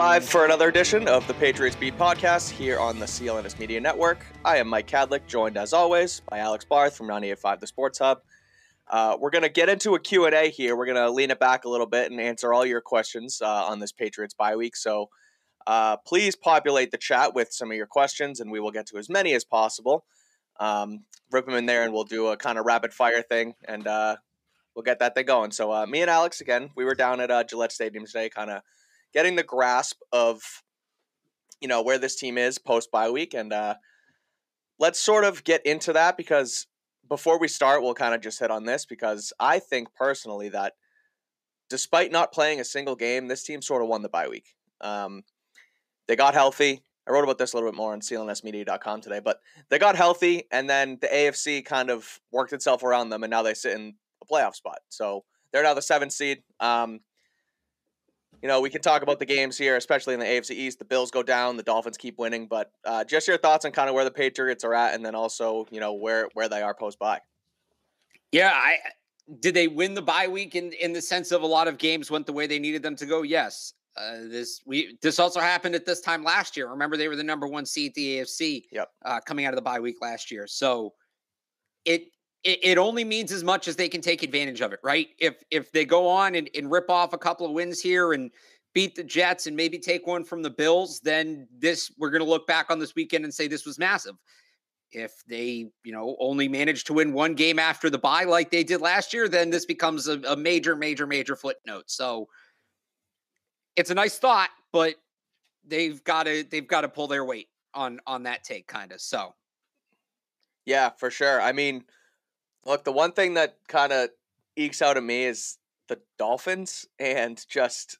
Live for another edition of the Patriots Beat podcast here on the CLNS Media Network. I am Mike Kadlick, joined as always by Alex Barth from 98.5 The Sports Hub. Uh, we're going to get into a Q&A here. We're going to lean it back a little bit and answer all your questions uh, on this Patriots bye week. So uh, please populate the chat with some of your questions, and we will get to as many as possible. Um, rip them in there, and we'll do a kind of rapid fire thing, and uh, we'll get that thing going. So uh, me and Alex, again, we were down at uh, Gillette Stadium today, kind of getting the grasp of you know where this team is post bye week, and uh, let's sort of get into that because before we start, we'll kind of just hit on this because I think personally that despite not playing a single game, this team sort of won the bye week. Um, they got healthy. I wrote about this a little bit more on clnsmedia.com today, but they got healthy, and then the AFC kind of worked itself around them, and now they sit in a playoff spot. So they're now the seventh seed. Um, you know, we can talk about the games here, especially in the AFC East. The Bills go down, the Dolphins keep winning, but uh, just your thoughts on kind of where the Patriots are at, and then also, you know, where where they are post bye. Yeah, I did they win the bye week in in the sense of a lot of games went the way they needed them to go. Yes, uh, this we this also happened at this time last year. Remember, they were the number one seed the AFC. Yep. Uh, coming out of the bye week last year, so it, it it only means as much as they can take advantage of it, right? If if they go on and, and rip off a couple of wins here and beat the Jets and maybe take one from the Bills, then this we're going to look back on this weekend and say this was massive. If they, you know, only manage to win one game after the bye like they did last year, then this becomes a, a major, major, major footnote. So it's a nice thought, but they've got to they've got to pull their weight on on that take, kind of. So, yeah, for sure. I mean, look, the one thing that kind of ekes out of me is the Dolphins and just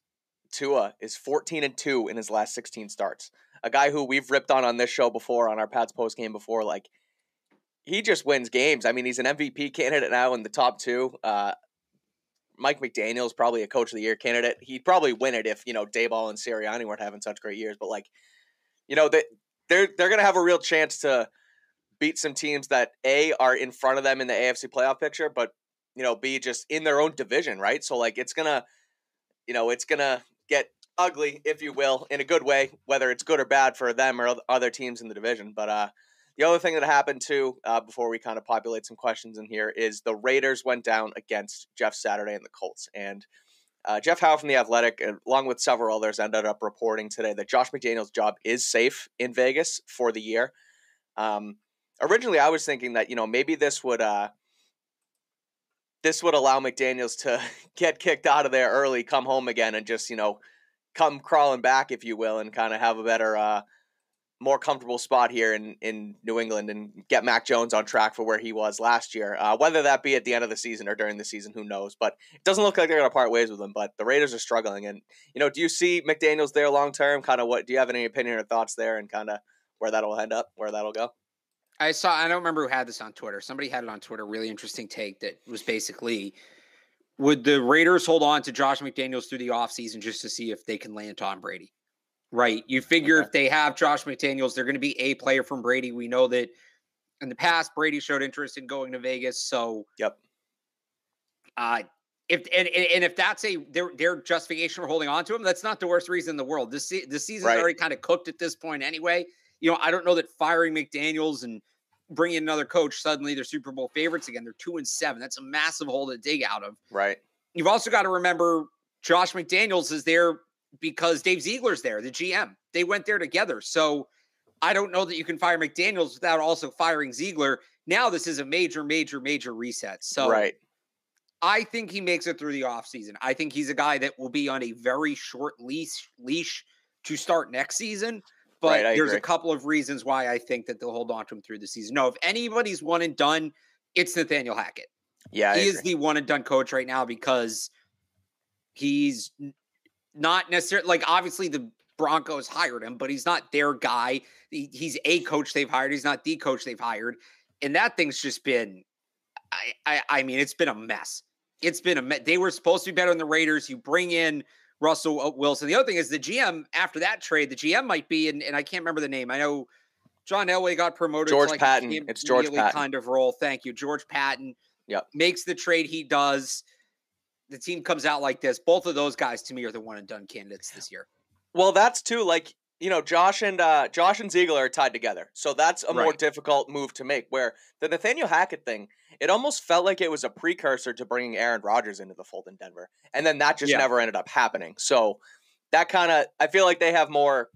Tua is 14 and 2 in his last 16 starts. A guy who we've ripped on on this show before on our Pats post game before like he just wins games. I mean, he's an MVP candidate now in the top 2. Uh, Mike McDaniel's probably a coach of the year candidate. He'd probably win it if, you know, Daboll and Sirianni weren't having such great years, but like you know, they they're they're to have a real chance to beat some teams that A are in front of them in the AFC playoff picture, but you know, B just in their own division, right? So like it's to you know, it's to get ugly, if you will, in a good way, whether it's good or bad for them or other teams in the division. But uh, the other thing that happened too, uh, before we kind of populate some questions in here, is the Raiders went down against Jeff Saturday and the Colts. And uh, Jeff Howe from The Athletic, along with several others, ended up reporting today that Josh McDaniels' job is safe in Vegas for the year. Um, originally, I was thinking that, you know, maybe this would. Uh, this would allow McDaniels to get kicked out of there early, come home again, and just you know come crawling back, if you will, and kind of have a better, uh, more comfortable spot here in, in New England and get Mac Jones on track for where he was last year. Uh, whether that be at the end of the season or during the season, who knows? But it doesn't look like they're going to part ways with him. But the Raiders are struggling, and you know, do you see McDaniels there long term? Kind of what? Do you have any opinion or thoughts there, and kind of where that'll end up, where that'll go? I saw. I don't remember who had this on Twitter. Somebody had it on Twitter. Really interesting take that was basically would the Raiders hold on to Josh McDaniels through the offseason just to see if they can land Tom Brady? Right. You figure okay. if they have Josh McDaniels, they're going to be a player from Brady. We know that in the past, Brady showed interest in going to Vegas. So, yep. Uh, if and, and if that's a their their justification for holding on to him, that's not the worst reason in the world. This this season's right. already kind of cooked at this point anyway. You know, I don't know that firing McDaniels and bring in another coach, suddenly they're Super Bowl favorites again. They're two and seven. That's a massive hole to dig out of. Right. You've also got to remember Josh McDaniels is there because Dave Ziegler's there, the GM. They went there together. So I don't know that you can fire McDaniels without also firing Ziegler. Now this is a major, major, major reset. So right. I think he makes it through the offseason. I think he's a guy that will be on a very short leash leash to start next season. But Right, there's agree. a couple of reasons why I think that they'll hold on to him through the season. No, if anybody's one and done, it's Nathaniel Hackett. Yeah. I he is agree. the one and done coach right now because he's not necessarily like obviously the Broncos hired him, but he's not their guy. He- he's a coach they've hired. He's not the coach they've hired, and that thing's just been. I I, I mean, it's been a mess. It's been a me- they were supposed to be better than the Raiders. You bring in Russell uh, Wilson. The other thing is the GM after that trade, the GM might be and, and I can't remember the name. I know John Elway got promoted. to, George like Patton. It's George Paton. kind of role. Thank you, George Paton. Yep. Makes the trade he does. The team comes out like this. Both of those guys to me are the one and done candidates this year. Well, that's too like you know Josh and uh, Josh and Ziegler are tied together, so that's a more difficult move to make. Where the Nathaniel Hackett thing, it almost felt like it was a precursor to bringing Aaron Rodgers into the fold in Denver, and then that just Yeah. never ended up happening. So that kind of I feel like they have more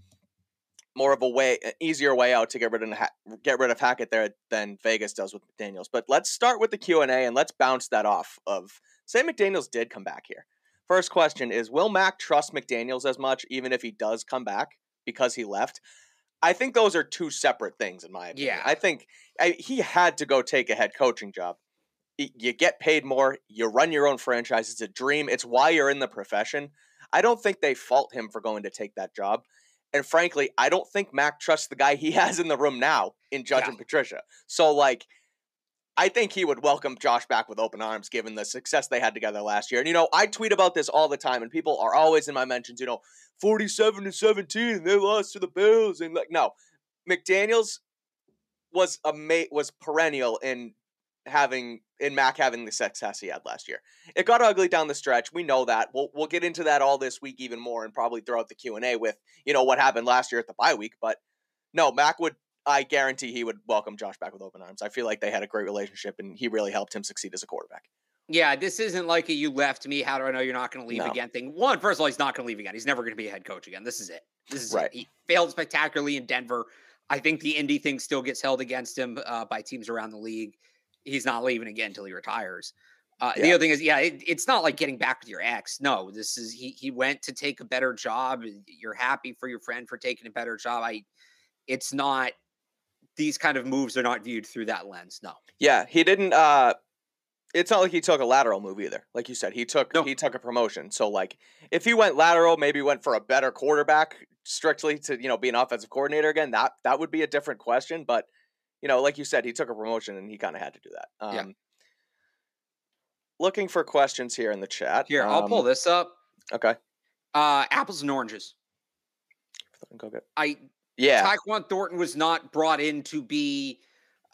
more of a way an easier way out to get rid of get rid of Hackett there than Vegas does with McDaniels. But let's start with the Q and A and let's bounce that off of say McDaniels did come back here. First question is Will Mac trust McDaniels as much, even if he does come back because he left? I think those are two separate things, in my opinion. Yeah. I think I, he had to go take a head coaching job. You get paid more, you run your own franchise. It's a dream, it's why you're in the profession. I don't think they fault him for going to take that job. And frankly, I don't think Mac trusts the guy he has in the room now in Judge Yeah. and Patricia. So, like, I think he would welcome Josh back with open arms given the success they had together last year. And, you know, I tweet about this all the time, and people are always in my mentions, you know, 47 to 17, they lost to the Bills. And, like, no, McDaniels was a mate, was perennial in having in Mac having the success he had last year. It got ugly down the stretch. We know that. We'll we'll get into that all this week even more and probably throughout the Q&A with, you know, what happened last year at the bye week, but no, Mac would I guarantee he would welcome Josh back with open arms. I feel like they had a great relationship and he really helped him succeed as a quarterback. Yeah, this isn't like a you left me. How do I know you're not going to leave No. again thing? One, first of all, he's not going to leave again. He's never going to be a head coach again. This is it. This is Right. it. He failed spectacularly in Denver. I think the Indy thing still gets held against him uh, by teams around the league. He's not leaving again until he retires. Uh, The other thing is, yeah, it, it's not like getting back with your ex. No, this is he. He went to take a better job. You're happy for your friend for taking a better job. I. It's not. These kind of moves are not viewed through that lens. No. Yeah, he didn't uh it's not like he took a lateral move either. Like you said, he took No. he took a promotion. So like if he went lateral, maybe went for a better quarterback strictly to, you know, be an offensive coordinator again, that that would be a different question, but you know, like you said, he took a promotion and he kind of had to do that. Um Yeah. looking for questions here in the chat. Here, I'll pull Um, this up. Okay. Uh, apples and oranges. I Yeah. Tyquan Thornton was not brought in to be.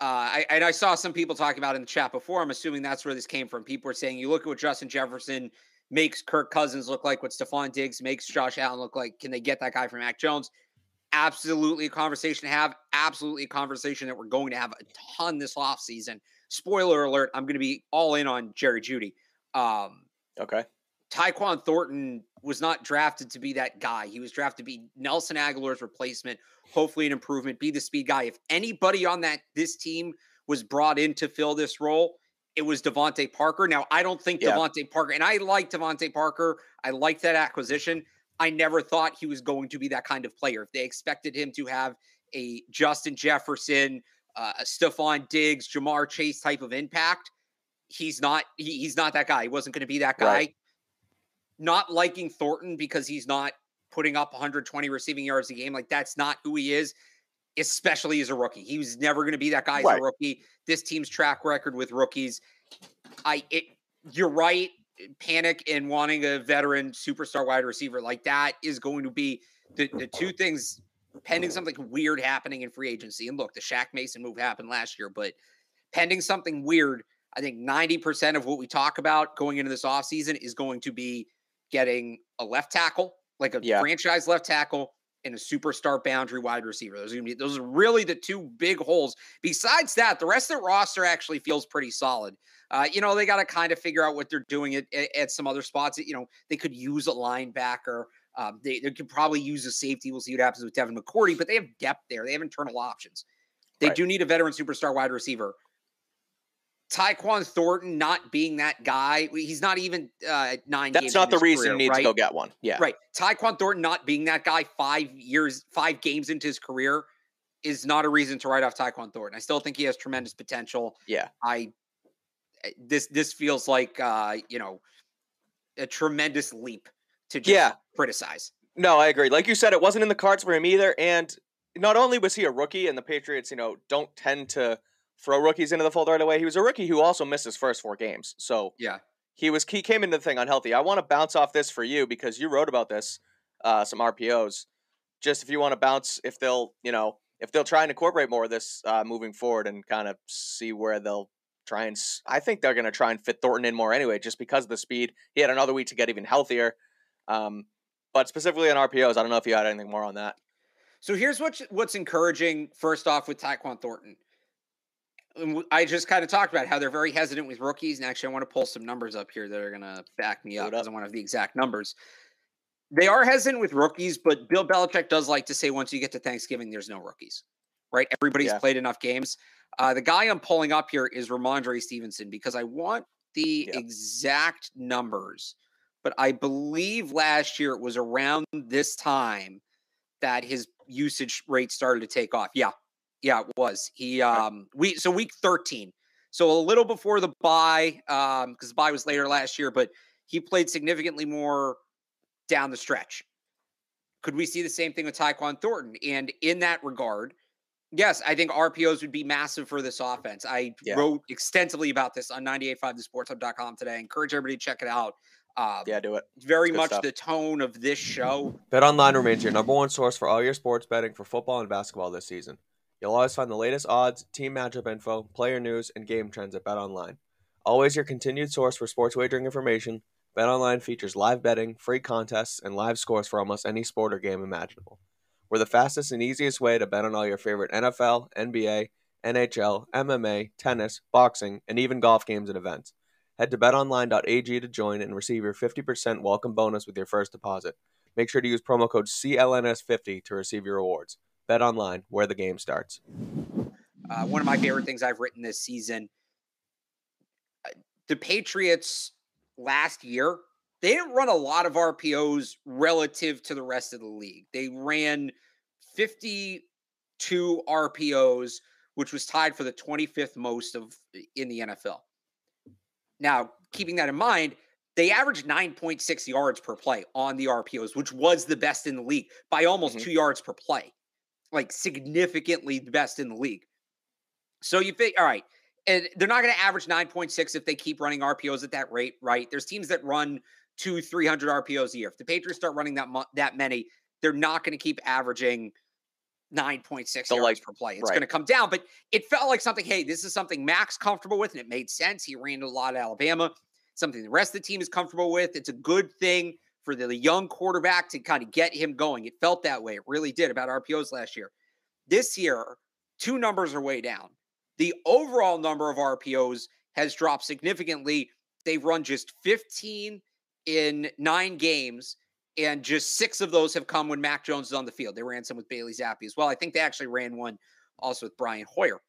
Uh, I, and I saw some people talking about it in the chat before. I'm assuming that's where this came from. People were saying, you look at what Justin Jefferson makes Kirk Cousins look like, what Stefon Diggs makes Josh Allen look like. Can they get that guy from Mac Jones? Absolutely a conversation to have. Absolutely a conversation that we're going to have a ton this offseason. Spoiler alert, I'm going to be all in on Jerry Jeudy. Um, Okay. Tyquan Thornton was not drafted to be that guy. He was drafted to be Nelson Agholor's replacement, hopefully an improvement, be the speed guy. If anybody on that this team was brought in to fill this role, it was DeVante Parker. Now, I don't think Yeah. DeVante Parker, and I like DeVante Parker. I like that acquisition. I never thought he was going to be that kind of player. If they expected him to have a Justin Jefferson, uh, a Stefon Diggs, Ja'Marr Chase type of impact, he's not. He, he's not that guy. He wasn't going to be that guy Right. Not liking Thornton because he's not putting up 120 receiving yards a game. Like that's not who he is, especially as a rookie. He was never going to be that guy as a rookie. This team's track record with rookies, I it you're right. Panic and wanting a veteran superstar wide receiver like that is going to be the, the two things pending something weird happening in free agency. And look, the Shaq Mason move happened last year, but pending something weird, I think 90% of what we talk about going into this offseason is going to be getting a left tackle, like a Yeah. franchise left tackle, and a superstar boundary wide receiver. Those are gonna be those are really the two big holes. Besides that, the rest of the roster actually feels pretty solid. Uh, you know, they got to kind of figure out what they're doing at, at, some other spots. You know, they could use a linebacker. Um, they, they could probably use a safety. We'll see what happens with Devin McCourty, but they have depth there. They have internal options. They right. do need a veteran superstar wide receiver. Tyquan Thornton not being that guy, he's not even uh, nine. That's not the reason career, he needs right? to go get one. Yeah, right. Tyquan Thornton not being that guy five years, five games into his career is not a reason to write off Tyquan Thornton. I still think he has tremendous potential. Yeah, I eh, this this feels like uh, you know a tremendous leap to just yeah. criticize. No, I agree. Like you said, it wasn't in the cards for him either. And not only was he a rookie, and the Patriots, you know, don't tend to throw rookies into the fold right away. He was a rookie who also missed his first four games. So yeah, he was he came into the thing unhealthy. I want to bounce off this for you because you wrote about this, uh, some RPOs. Just if you want to bounce, if they'll you know if they'll try and incorporate more of this uh, moving forward and kind of see where they'll try and. I think they're going to try and fit Thornton in more anyway, just because of the speed. He had another week to get even healthier. Um, but specifically on RPOs, I don't know if you had anything more on that. So here's what's what's encouraging. First off, with Tyquan Thornton, I just kind of talked about how they're very hesitant with rookies. And actually, I want to pull some numbers up here that are going to back me up because I want to have the exact numbers. They are hesitant with rookies, but Bill Belichick does like to say once you get to Thanksgiving, there's no rookies, right? Everybody's yeah. played enough games. Uh, the guy I'm pulling up here is Rhamondre Stevenson because I want the exact numbers, but I believe last year it was around this time that his usage rate started to take off. Yeah, yeah, it was. He um we so week 13. So a little before the bye, um, because the bye was later last year, but he played significantly more down the stretch. Could we see the same thing with Tyquan Thornton? And in that regard, yes, I think RPOs would be massive for this offense. I yeah. wrote extensively about this on 985thesportshub.com today. I encourage everybody to check it out. Um, yeah, do it. Very much stuff. the tone of this show. Bet Online remains your number one source for all your sports betting for football and basketball this season. You'll always find the latest odds, team matchup info, player news, and game trends at BetOnline. Always your continued source for sports wagering information, BetOnline features live betting, free contests, and live scores for almost any sport or game imaginable. We're the fastest and easiest way to bet on all your favorite NFL, NBA, NHL, MMA, tennis, boxing, and even golf games and events. Head to betonline.ag to join and receive your 50% welcome bonus with your first deposit. Make sure to use promo code CLNS50 to receive your rewards. Bet online, where the game starts. Uh, one of my favorite things I've written this season. Uh, the Patriots last year, they didn't run a lot of RPOs relative to the rest of the league. They ran 52 RPOs, which was tied for the 25th most of in the NFL. Now, keeping that in mind, they averaged 9.6 yards per play on the RPOs, which was the best in the league by almost mm-hmm. two yards per play like significantly the best in the league. So you think, all right, and they're not going to average 9.6 if they keep running RPOs at that rate, right? There's teams that run two, 300 RPOs a year. If the Patriots start running that that many, they're not going to keep averaging 9.6 yards like, per play. It's right. going to come down, but it felt like something, hey, this is something Mac's comfortable with, and it made sense. He ran a lot of Alabama, something the rest of the team is comfortable with. It's a good thing for the young quarterback to kind of get him going. It felt that way. It really did about RPOs last year. This year, two numbers are way down. The overall number of RPOs has dropped significantly. They've run just 15 in nine games, and just six of those have come when Mac Jones is on the field. They ran some with Bailey Zappe as well. I think they actually ran one also with Brian Hoyer.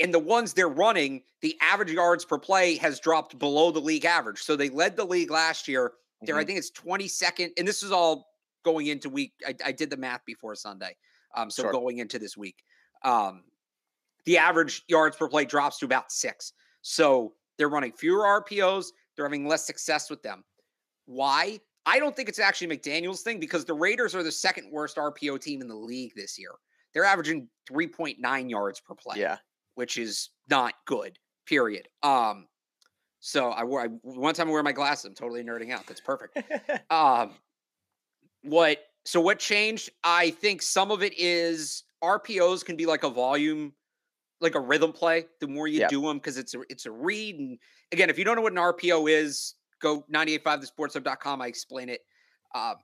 And the ones they're running, the average yards per play has dropped below the league average. So they led the league last year there, mm-hmm. I think it's 22nd, and this is all going into week. I, I did the math before Sunday, um, so sure. going into this week, um, the average yards per play drops to about six. So they're running fewer RPOs. They're having less success with them. Why? I don't think it's actually McDaniels' thing because the Raiders are the second worst RPO team in the league this year. They're averaging 3.9 yards per play. Yeah. Which is not good, period. Um, so I wore I, one time I wear my glasses. I'm totally nerding out. That's perfect. um, what? So what changed? I think some of it is RPOs can be like a volume, like a rhythm play. The more you do them, because it's a it's a read. And again, if you don't know what an RPO is, go 985thesportshub.com. I explain it. Uh,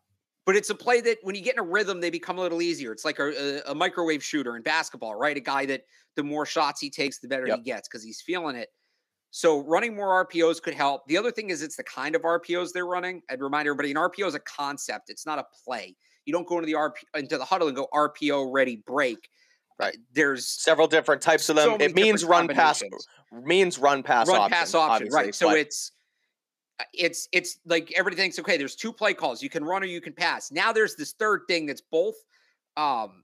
but it's a play that when you get in a rhythm, they become a little easier. It's like a, a, a microwave shooter in basketball, right? A guy that the more shots he takes, the better yep. he gets because he's feeling it. So running more RPOs could help. The other thing is it's the kind of RPOs they're running. I'd remind everybody an RPO is a concept. It's not a play. You don't go into the RP into the huddle and go RPO ready break. Right. There's several different types of them. So it means run pass means run pass run option, pass option. Right. So it's uh, it's it's like everybody thinks okay there's two play calls you can run or you can pass now there's this third thing that's both um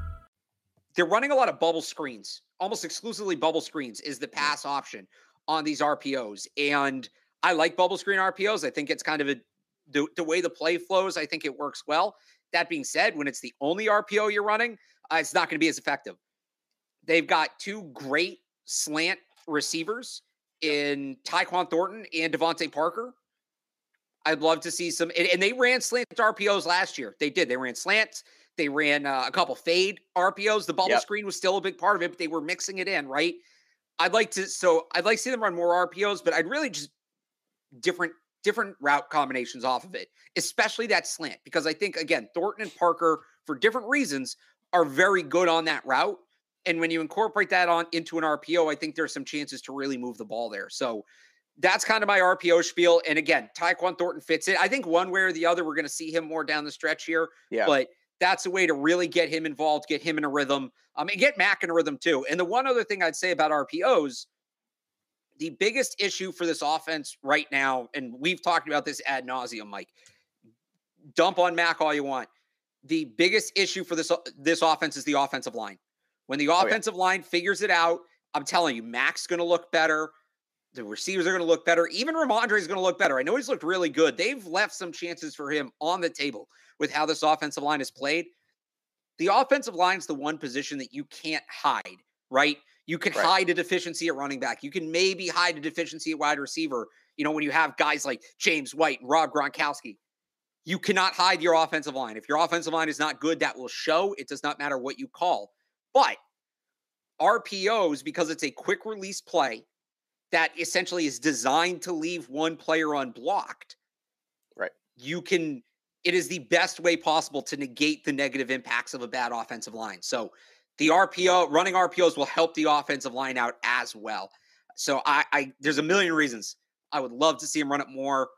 They're running a lot of bubble screens, almost exclusively bubble screens is the pass option on these RPOs. And I like bubble screen RPOs. I think it's kind of a the, the way the play flows, I think it works well. That being said, when it's the only RPO you're running, uh, it's not going to be as effective. They've got two great slant receivers in Tyquan Thornton and DeVante Parker. I'd love to see some, and, and, they ran slant RPOs last year. They did. They ran slants. They ran uh, a couple fade RPOs. The bubble yep. screen was still a big part of it, but they were mixing it in, right? I'd like to, so I'd like to see them run more RPOs, but I'd really just different different route combinations off of it, especially that slant, because I think again Thornton and Parker, for different reasons, are very good on that route. And when you incorporate that on into an RPO, I think there's some chances to really move the ball there. So that's kind of my RPO spiel. And again, Tyquan Thornton fits it. I think one way or the other, we're going to see him more down the stretch here. Yeah. But that's a way to really get him involved, get him in a rhythm, um, and get Mac in a rhythm too. And the one other thing I'd say about RPOs, the biggest issue for this offense right now, and we've talked about this ad nauseum, Mike. Dump on Mac all you want. The biggest issue for this this offense is the offensive line. When the offensive oh, yeah. line figures it out, I'm telling you, Mac's going to look better. The receivers are going to look better. Even Rhamondre is going to look better. I know he's looked really good. They've left some chances for him on the table with how this offensive line is played. The offensive line is the one position that you can't hide, right? You can right. hide a deficiency at running back. You can maybe hide a deficiency at wide receiver. You know, when you have guys like James White and Rob Gronkowski, you cannot hide your offensive line. If your offensive line is not good, that will show. It does not matter what you call. But RPOs, because it's a quick release play that essentially is designed to leave one player unblocked. Right. You can, it is the best way possible to negate the negative impacts of a bad offensive line. So the RPO, running RPOs will help the offensive line out as well. So I, I there's a million reasons I would love to see him run it more.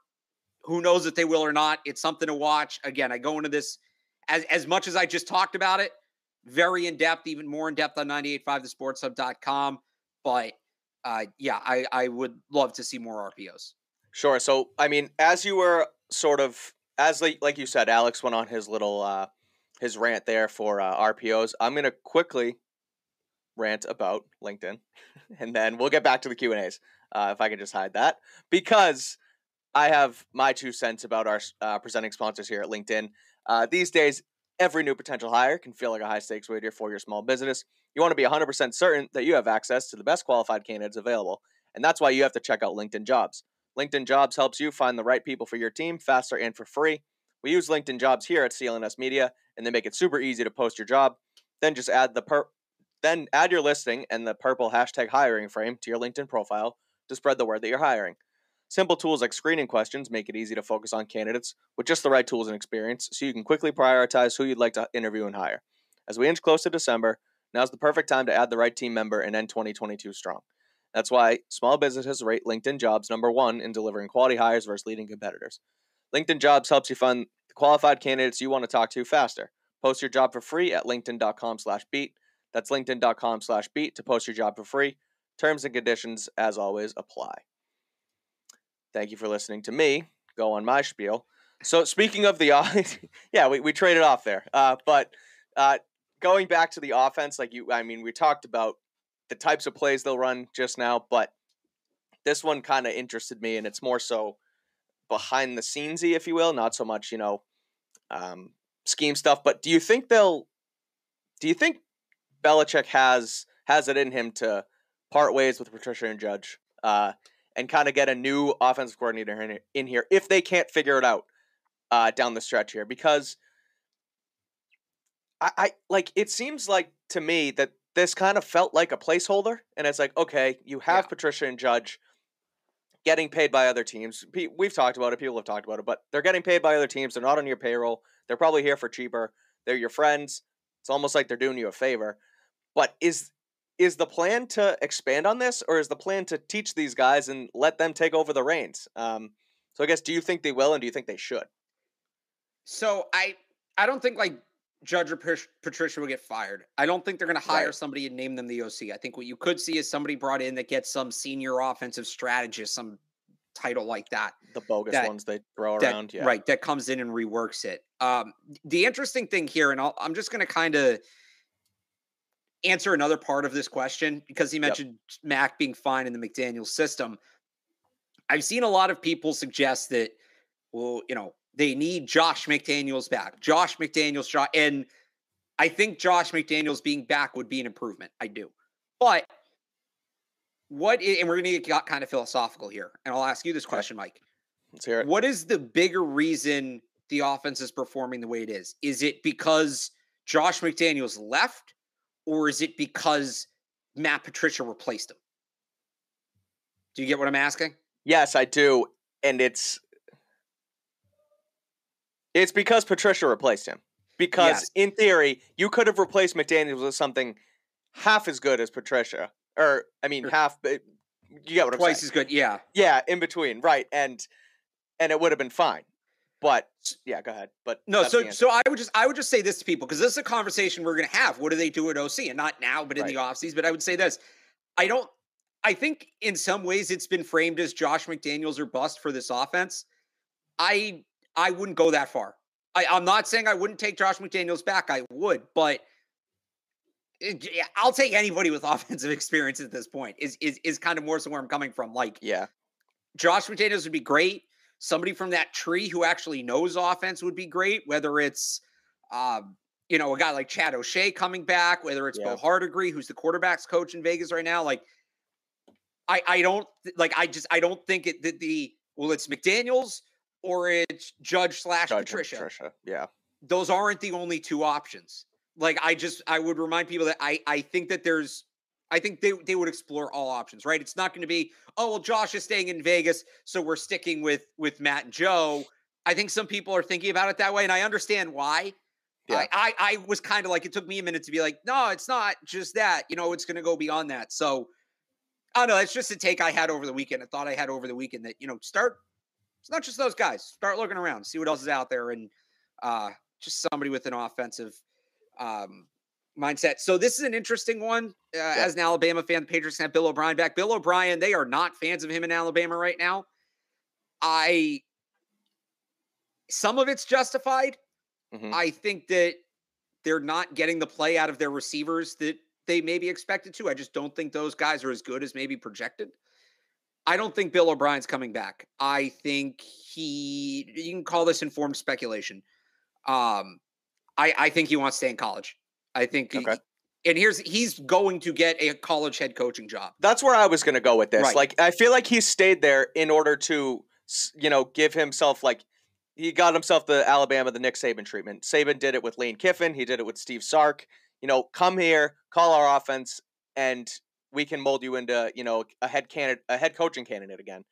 Who knows if they will or not? It's something to watch. Again, I go into this as as much as I just talked about it very in depth, even more in depth on 985thesportshub.com. But uh, yeah, I, I would love to see more RPOs. Sure. So, I mean, as you were sort of, as like, like you said, Alex went on his little, uh, his rant there for uh, RPOs. I'm to quickly rant about LinkedIn and then we'll get back to the Q and A's. Uh, if I can just hide that because I have my two cents about our uh, presenting sponsors here at LinkedIn. Uh, these days, Every new potential hire can feel like a high stakes wager for your small business. You want to be 100% certain that you have access to the best qualified candidates available, and that's why you have to check out LinkedIn Jobs. LinkedIn Jobs helps you find the right people for your team faster and for free. We use LinkedIn Jobs here at CLNS Media, and they make it super easy to post your job. Then just add the per then add your listing and the purple hashtag hiring frame to your LinkedIn profile to spread the word that you're hiring. Simple tools like screening questions make it easy to focus on candidates with just the right tools and experience so you can quickly prioritize who you'd like to interview and hire. As we inch close to December, now's the perfect time to add the right team member and end 2022 strong. That's why small businesses rate LinkedIn Jobs number one in delivering quality hires versus leading competitors. LinkedIn Jobs helps you find the qualified candidates you want to talk to faster. Post your job for free at linkedin.com slash beat. That's linkedin.com slash beat to post your job for free. Terms and conditions, as always, apply. Thank you for listening to me go on my spiel. So speaking of the, yeah, we, we traded off there. Uh, but uh, going back to the offense, like you, I mean, we talked about the types of plays they'll run just now, but this one kind of interested me, and it's more so behind the scenesy, if you will, not so much, you know, um, scheme stuff. But do you think they'll? Do you think Belichick has has it in him to part ways with Patricia and Judge uh, and kind of get a new offensive coordinator in, in here if they can't figure it out uh, down the stretch here? Because I, I like it seems like to me that this kind of felt like a placeholder, and it's like okay, you have Yeah. Patricia and Judge getting paid by other teams. We've talked about it. People have talked about it, but they're getting paid by other teams. They're not on your payroll. They're probably here for cheaper. They're your friends. It's almost like they're doing you a favor. But is is the plan to expand on this, or is the plan to teach these guys and let them take over the reins? Um, so I guess, do you think they will, and do you think they should? So I I don't think like Judge or Patricia will get fired. I don't think they're going to hire Right. somebody and name them the OC. I think what you could see is somebody brought in that gets some senior offensive strategist, some title like that. The bogus That- ones they throw that- around, yeah, Right, that comes in and reworks it. Um, the interesting thing here, and I'll, I'm just going to kind of answer another part of this question because he mentioned Mac being fine in the McDaniel system. I've seen a lot of people suggest that, well, you know, they need Josh McDaniels back. Josh McDaniels, and I think Josh McDaniels being back would be an improvement. I do, but what? And we're going to get kind of philosophical here, and I'll ask you this question, Mike. Let's hear it. What is the bigger reason the offense is performing the way it is? Is it because Josh McDaniels left, or is it because Matt Patricia replaced him? Do you get what I'm asking? Yes, I do, and it's it's because Patricia replaced him. Because Yes. in theory, you could have replaced McDaniels with something half as good as Patricia, or I mean, Or- half. But you get what I'm saying. Twice saying? as good. Yeah. Yeah, in between, right? And and it would have been fine. But yeah, go ahead. But No, so so I would just I would just say this to people because this is a conversation we're going to have. What do they do at OC? And not now, but in the offseason. But I would say this: I don't. I think in some ways it's been framed as Josh McDaniels or bust for this offense. I I wouldn't go that far. I, I'm not saying I wouldn't take Josh McDaniels back. I would, but it- yeah, I'll take anybody with offensive experience at this point. Is is is kind of more so where I'm coming from. Like yeah, Josh McDaniels would be great. Somebody from that tree who actually knows offense would be great. Whether it's, um, you know, a guy like Chad O'Shea coming back, whether it's Yeah. Bill Hardegree, who's the quarterbacks coach in Vegas right now. Like, I I don't like. I just I don't think it that the well, it's McDaniels or it's Judge slash Judge Patricia Patricia. Yeah, those aren't the only two options. Like I just I would remind people that I I think that there's I think they they would explore all options, right? It's not going to be, oh well, Josh is staying in Vegas, so we're sticking with with Matt and Joe. I think some people are thinking about it that way, and I understand why. Yeah. I, I I was kind of like it took me a minute to be like, no, it's not just that. You know, it's going to go beyond that. So I don't know. It's just a take I had over the weekend. I thought I had over the weekend that you know start. It's not just those guys. Start looking around, see what else is out there, and uh, just somebody with an offensive um, mindset. So this is an interesting one. Uh, As an Alabama fan, the Patriots have Bill O'Brien back. Bill O'Brien, they are not fans of him in Alabama right now. I some of it's justified. Mhm. I think that they're not getting the play out of their receivers that they maybe expected to. I just don't think those guys are as good as maybe projected. I don't think Bill O'Brien's coming back. I think he you can call this informed speculation. Um I I think he wants to stay in college. I think he- and here's he's going to get a college head coaching job. that's where I was going to go with this. Right. Like, I feel like he stayed there in order to, you know, give himself like he got himself the Alabama, the Nick Saban treatment. Saban did it with Lane Kiffin. He did it with Steve Sark. You know, come here, call our offense, and we can mold you into, you know, a head candidate, a head coaching candidate again.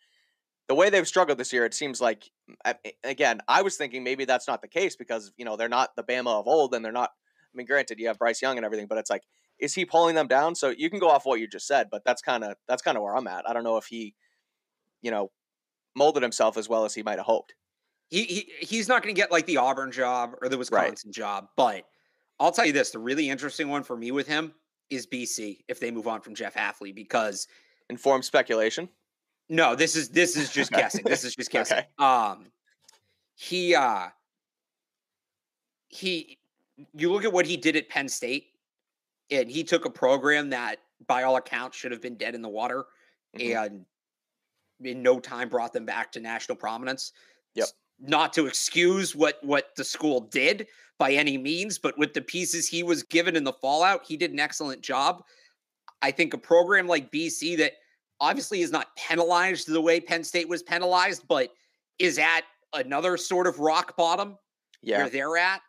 The way they've struggled this year, it seems like, mm, I- again, I was thinking maybe that's not the case because you know they're not the Bama of old, and they're not. I mean, granted, you have Bryce Young and everything, but it's like is he pulling them down? So you can go off what you just said, but that's kind of that's kind of where I'm at. I don't know if he, you know, molded himself as well as he might have hoped. he, he he's not going to get like the Auburn job or the Right. Wisconsin job, but I'll tell you this: the really interesting one for me with him is BC if they move on from Jeff Hafley because Informed speculation. no, this is this is just guessing. This is just guessing. Okay. Um, he uh he you look at what he did at Penn State, and he took a program that by all accounts should have been dead in the water, Mhm. and in no time brought them back to national prominence. Yep. Not to excuse what what the school did by any means, but with the pieces he was given in the fallout, he did an excellent job. I think a program like BC that obviously is not penalized the way Penn State was penalized, but is at another sort of rock bottom Yeah. where they're at.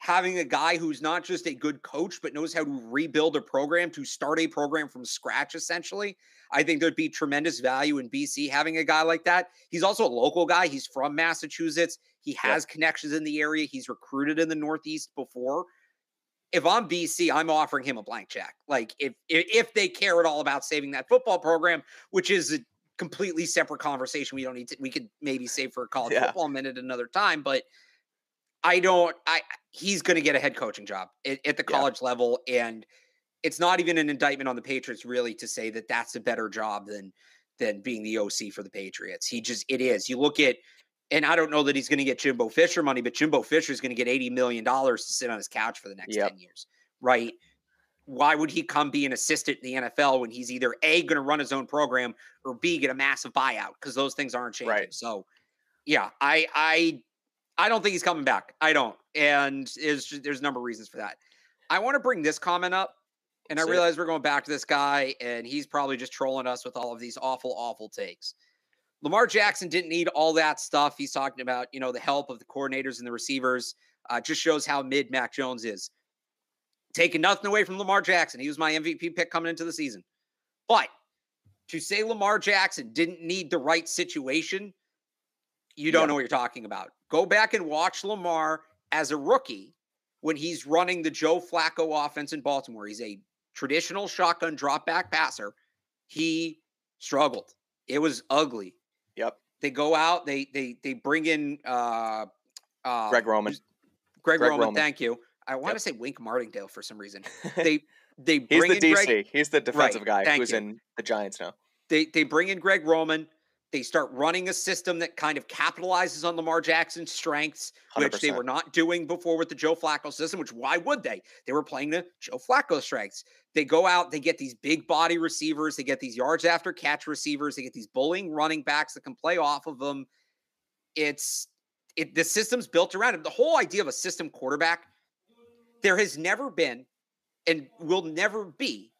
Having a guy who's not just a good coach, but knows how to rebuild a program, to start a program from scratch, essentially. I think there'd be tremendous value in BC having a guy like that. He's also a local guy. He's from Massachusetts. He has connections in the area. He's recruited in the Northeast before. If I'm BC, I'm offering him a blank check. Like if if, if they care at all about saving that football program, which is a completely separate conversation. We don't need to. We could maybe save for a college Yeah. football minute another time, but I don't. I he's going to get a head coaching job at, at the Yeah. college level, and it's not even an indictment on the Patriots really to say that that's a better job than than being the OC for the Patriots. He just it is. You look at, and I don't know that he's going to get Jimbo Fisher money, but Jimbo Fisher is going to get eighty million dollars to sit on his couch for the next Yep. ten years, right? Why would he come be an assistant in the NFL when he's either a going to run his own program or b get a massive buyout because those things aren't changing. Right. So, yeah, I I I don't think he's coming back. I don't, and is there's a number of reasons for that. I want to bring this comment up, and I it. realize we're going back to this guy, and he's probably just trolling us with all of these awful, awful takes. Lamar Jackson didn't need all that stuff. He's talking about, you know, the help of the coordinators and the receivers. Uh, just shows how mid Mac Jones is. Taking nothing away from Lamar Jackson. He was my MVP pick coming into the season. But to say Lamar Jackson didn't need the right situation, you don't Yeah. know what you're talking about. Go back and watch Lamar as a rookie when he's running the Joe Flacco offense in Baltimore. He's a traditional shotgun drop back passer. He struggled. It was ugly. Yep. They go out, they they they bring in uh uh Greg Roman. Greg, Greg Roman, Roman. thank you. I want to say Wink Martindale for some reason. They they He's bring the in DC. Greg, He's the defensive guy thank who's you. in the Giants now. they they bring in Greg Roman. They start running a system that kind of capitalizes on Lamar Jackson's strengths, which they were not doing before with the Joe Flacco system. Which why would they? They were playing the Joe Flacco strengths. They go out, they get these big body receivers, they get these yards after catch receivers, they get these bullying running backs that can play off of them. It's it the system's built around him. The whole idea of a system quarterback, there has never been and will never be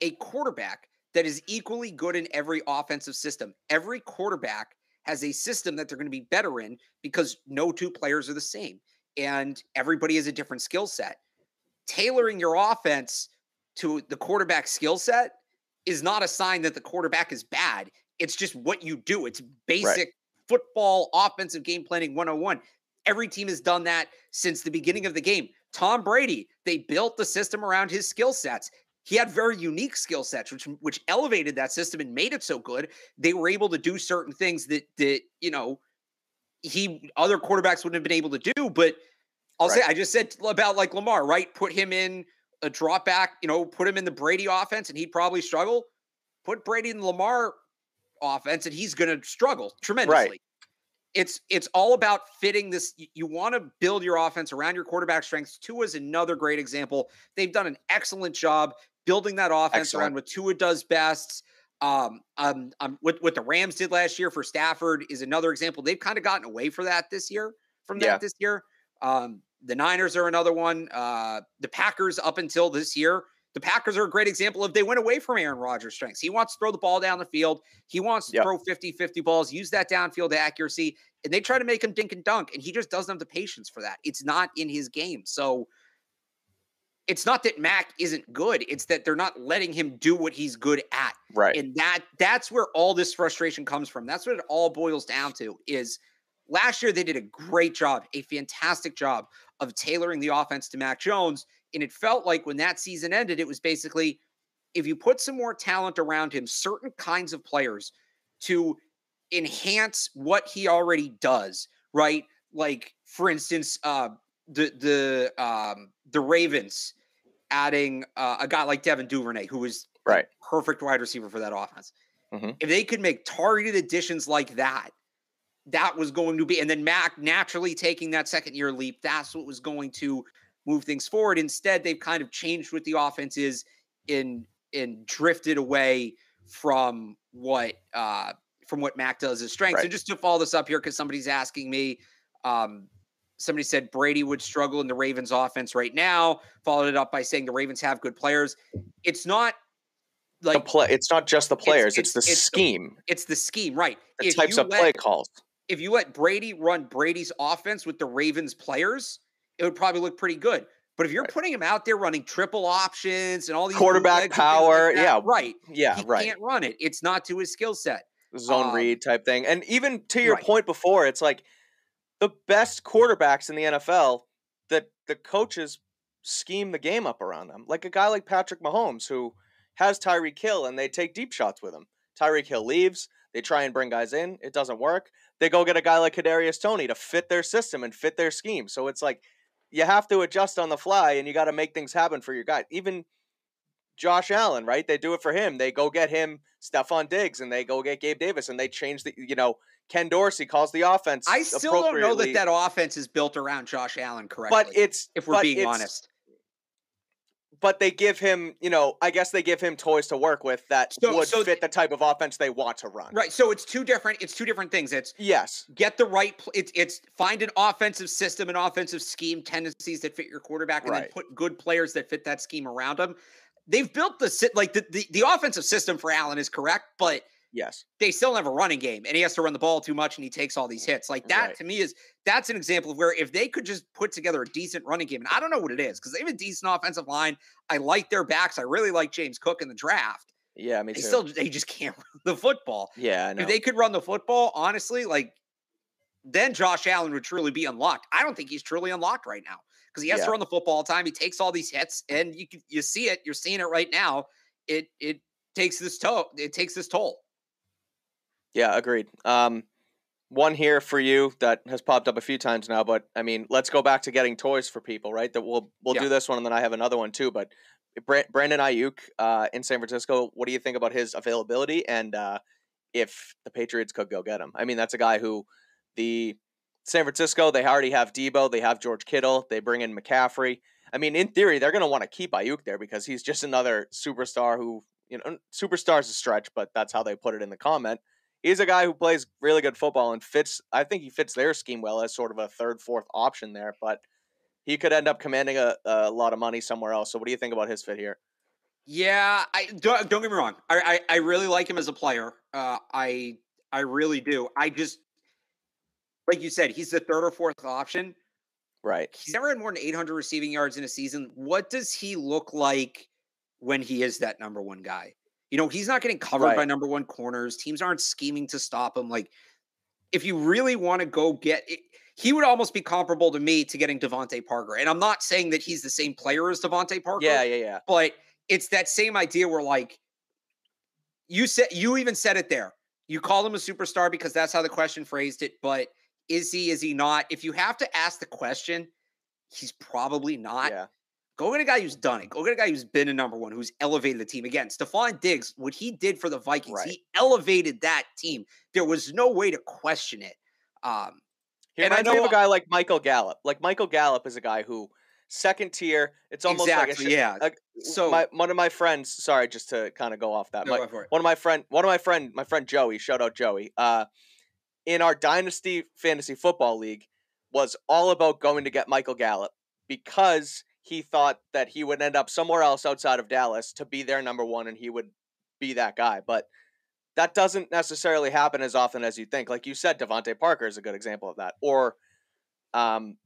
a quarterback that is equally good in every offensive system. Every quarterback has a system that they're going to be better in because no two players are the same and everybody has a different skill set. Tailoring your offense to the quarterback skill set is not a sign that the quarterback is bad. It's just what you do. It's basic football offensive game planning 101. Every team has done that since the beginning of the game. Tom Brady, they built the system around his skill sets. He had very unique skill sets, which which elevated that system and made it so good. They were able to do certain things that that you know he other quarterbacks wouldn't have been able to do. But I'll say I just said about like Lamar, right? Put him in a drop back, you know, put him in the Brady offense, and he'd probably struggle. Put Brady in the Lamar offense, and he's going to struggle tremendously. It's it's all about fitting this. y- You want to build your offense around your quarterback strengths. Tua is another great example. They've done an excellent job building that offense around what Tua does best. Um, um, um, what what the Rams did last year for Stafford is another example. They've kind of gotten away for that this year. From that Yeah. this year, um, the Niners are another one. Uh, the Packers up until this year, the Packers are a great example of they went away from Aaron Rodgers' strengths. He wants to throw the ball down the field. He wants to Yep. throw 50-50 balls, use that downfield accuracy, and they try to make him dink and dunk, and he just doesn't have the patience for that. It's not in his game. So it's not that Mac isn't good, it's that they're not letting him do what he's good at. Right. And that that's where all this frustration comes from. That's what it all boils down to is last year they did a great job, a fantastic job of tailoring the offense to Mac Jones. And it felt like when that season ended, it was basically if you put some more talent around him, certain kinds of players to enhance what he already does, right? Like, for instance, uh the the um the Ravens adding uh, a guy like Devin Duvernay, who was the Right. perfect wide receiver for that offense. Mhm. If they could make targeted additions like that, that was going to be, and then Mac naturally taking that second year leap, that's what was going to move things forward. Instead, they've kind of changed what the offense is in and drifted away from what uh from what Mac does as strengths. Right. And just to follow this up here, because somebody's asking me, Um, somebody said Brady would struggle in the Ravens offense right now, followed it up by saying the Ravens have good players. It's not like play, it's not just the players; it's, it's- the it's the- scheme, it's the scheme, right? the If types of let- play calls. if you let Brady run Brady's offense with the Ravens players, it would probably look pretty good. But if you're Right. putting him out there running triple options and all these Quarterback things like power, that, yeah, right. Yeah, he right. can't run it. It's not to his skill set. Zone um, read type thing, and even to your right. point before, it's like the best quarterbacks in the NFL that the coaches scheme the game up around them. Like a guy like Patrick Mahomes, who has Tyreek Hill, and they take deep shots with him. Tyreek Hill leaves. They try and bring guys in. It doesn't work. They go get a guy like Kadarius Toney to fit their system and fit their scheme. So it's like you have to adjust on the fly, and you got to make things happen for your guy. Even Josh Allen, right? They do it for him. They go get him Stefon Diggs, and they go get Gabe Davis, and they change the. You know, Ken Dorsey calls the offense. I still don't know that that offense is built around Josh Allen correctly. But it's if we're being honest. But they give him, you know, I guess they give him toys to work with that So- would so fit the type of offense they want to run. Right. So it's two different. It's two different things. It's Yes. get the right. It's it's find an offensive system, an offensive scheme, tendencies that fit your quarterback, and then put good players that fit that scheme around them. They've built the sit like the, the the offensive system for Allen is correct, but Yes. they still have a running game, and he has to run the ball too much, and he takes all these hits. Like that Right. to me is that's an example of where if they could just put together a decent running game, and I don't know what it is because they have a decent offensive line. I like their backs. I really like James Cook in the draft. Yeah, me They too. still they just can't run the football. yeah, I know. If they could run the football, honestly, like then Josh Allen would truly be unlocked. I don't think he's truly unlocked right now because he has Yeah. to run the football all the time. He takes all these hits, and you can, you see it. You're seeing it right now. It it takes this toll. It takes this toll. Yeah, agreed. Um, one here for you that has popped up a few times now, but I mean, let's go back to getting toys for people, right? That we'll we'll Yeah. do this one, and then I have another one too. But Brandon Aiyuk uh, in San Francisco, what do you think about his availability and uh, if the Patriots could go get him? I mean, that's a guy who the San Francisco they already have Deebo, they have George Kittle, they bring in McCaffrey. I mean, in theory, they're going to want to keep Aiyuk there because he's just another superstar who, you know, superstar's a stretch, but that's how they put it in the comment he's a guy who plays really good football and fits. I think he fits their scheme well as sort of a third, fourth option there. But he could end up commanding a, a lot of money somewhere else. So what do you think about his fit here? Yeah, I don't, don't get me wrong. I, I I really like him as a player. Uh, I I really do. I just like you said, he's the third or fourth option. Right. He's never had more than 800 receiving yards in a season. What does he look like when he is that number one guy? You know, he's not getting covered by number one corners. Teams aren't scheming to stop him. Like, if you really want to go get it, he would almost be comparable to me to getting DeVante Parker. And I'm not saying that he's the same player as DeVante Parker. Yeah, yeah, yeah. But it's that same idea where like you said you even said it there. You call him a superstar because that's how the question phrased it, but is he, is he not? If you have to ask the question, he's probably not. Yeah. Go get a guy who's done it. Go get a guy who's been a number one, who's elevated the team. Again, Stefon Diggs, what he did for the Vikings, Right. he elevated that team. There was no way to question it. Um, He And I reminds me of know- a guy like Michael Gallup. Like Michael Gallup is a guy who second tier. It's almost like a exactly, sh- yeah. a- So- my, one of my friends. Sorry, just to kind of go off that. No, my- go for it. one of my friend, one of my friend, my friend Joey. Shout out Joey. Uh, in our dynasty fantasy football league, was all about going to get Michael Gallup because he thought that he would end up somewhere else outside of Dallas to be their number one, and he would be that guy. But that doesn't necessarily happen as often as you think. Like you said, DeVante Parker is a good example of that. Or, um,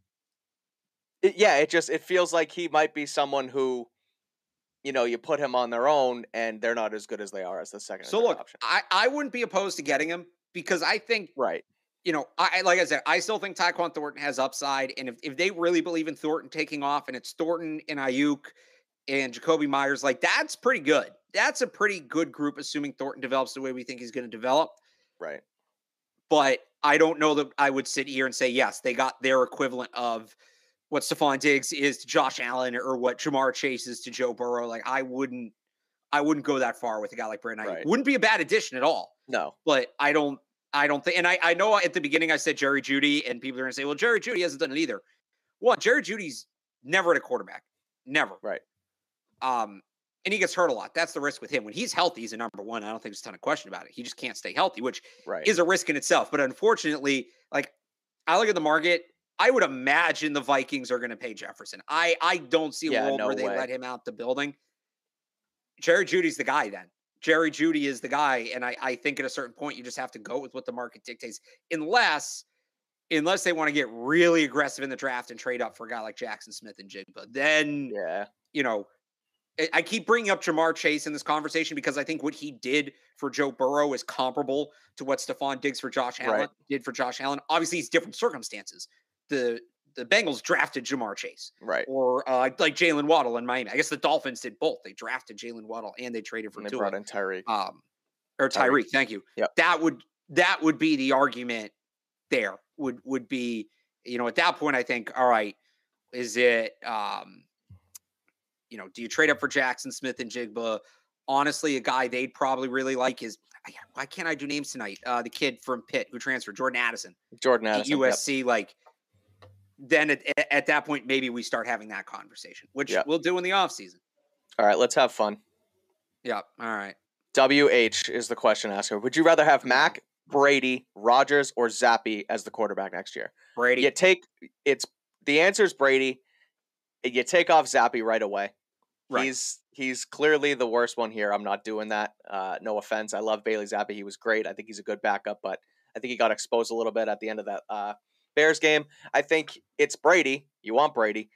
it, yeah, it just it feels like he might be someone who, you know, you put him on their own and they're not as good as they are as the second. so look, option. I, I wouldn't be opposed to getting him because I think right? You know, I like I said, I still think Tyquan Thornton has upside, and if, if they really believe in Thornton taking off, and it's Thornton and Aiyuk and Jakobi Meyers, like that's pretty good. That's a pretty good group, assuming Thornton develops the way we think he's going to develop. Right. But I don't know that I would sit here and say yes, they got their equivalent of what Stefon Diggs is to Josh Allen or what Ja'Marr Chase is to Joe Burrow. Like I wouldn't, I wouldn't go that far with a guy like Brandon. Aiyuk. Right. Wouldn't be a bad addition at all No. but I don't I don't think and I, I know at the beginning I said Jerry Jeudy and people are gonna say, well, Jerry Jeudy hasn't done it either. Well, Jerry Jeudy's never at a quarterback. Never. Right. Um, and he gets hurt a lot. That's the risk with him. When he's healthy, he's a number one. I don't think there's a ton of question about it. He just can't stay healthy, which Right. is a risk in itself. But unfortunately, like I look at the market, I would imagine the Vikings are going to pay Jefferson. I I don't see a Yeah, world no where they way. let him out the building. Jerry Jeudy's the guy then. Jerry Jeudy is the guy, and I I think at a certain point you just have to go with what the market dictates, unless unless they want to get really aggressive in the draft and trade up for a guy like Jaxon Smith-Njigba. Then Yeah. you know, I- I keep bringing up Ja'Marr Chase in this conversation because I think what he did for Joe Burrow is comparable to what Stefon Diggs for Josh Allen Right. did for Josh Allen. Obviously, it's different circumstances. The the Bengals drafted Ja'Marr Chase, Right. or uh, like Jaylen Waddle in Miami. I guess the Dolphins did both. They drafted Jaylen Waddle and they traded for And they Tua. brought in Tyreek. um, or Tyreek. Tyreek. Thank you. Yep. That would that would be the argument. There would would be you know at that point I think all right is it um you know do you trade up for Jaxon Smith-Njigba? Honestly, a guy they'd probably really like is why can't I do names tonight? Uh, the kid from Pitt who transferred, Jordan Addison Jordan Addison. yep. USC. Like then at, at that point maybe we start having that conversation, which Yep. we'll do in the offseason. All right, let's have fun. Yeah. All right. WH is the question asker. Would you rather have Mac, Brady, Rodgers, or Zappe as the quarterback next year? Brady. You take it's the answer is Brady. You take off Zappe right away. Right. He's he's clearly the worst one here. I'm not doing that. Uh, no offense. I love Bailey Zappe. He was great. I think he's a good backup, but I think he got exposed a little bit at the end of that uh, Bears game. I think it's Brady. You want Brady.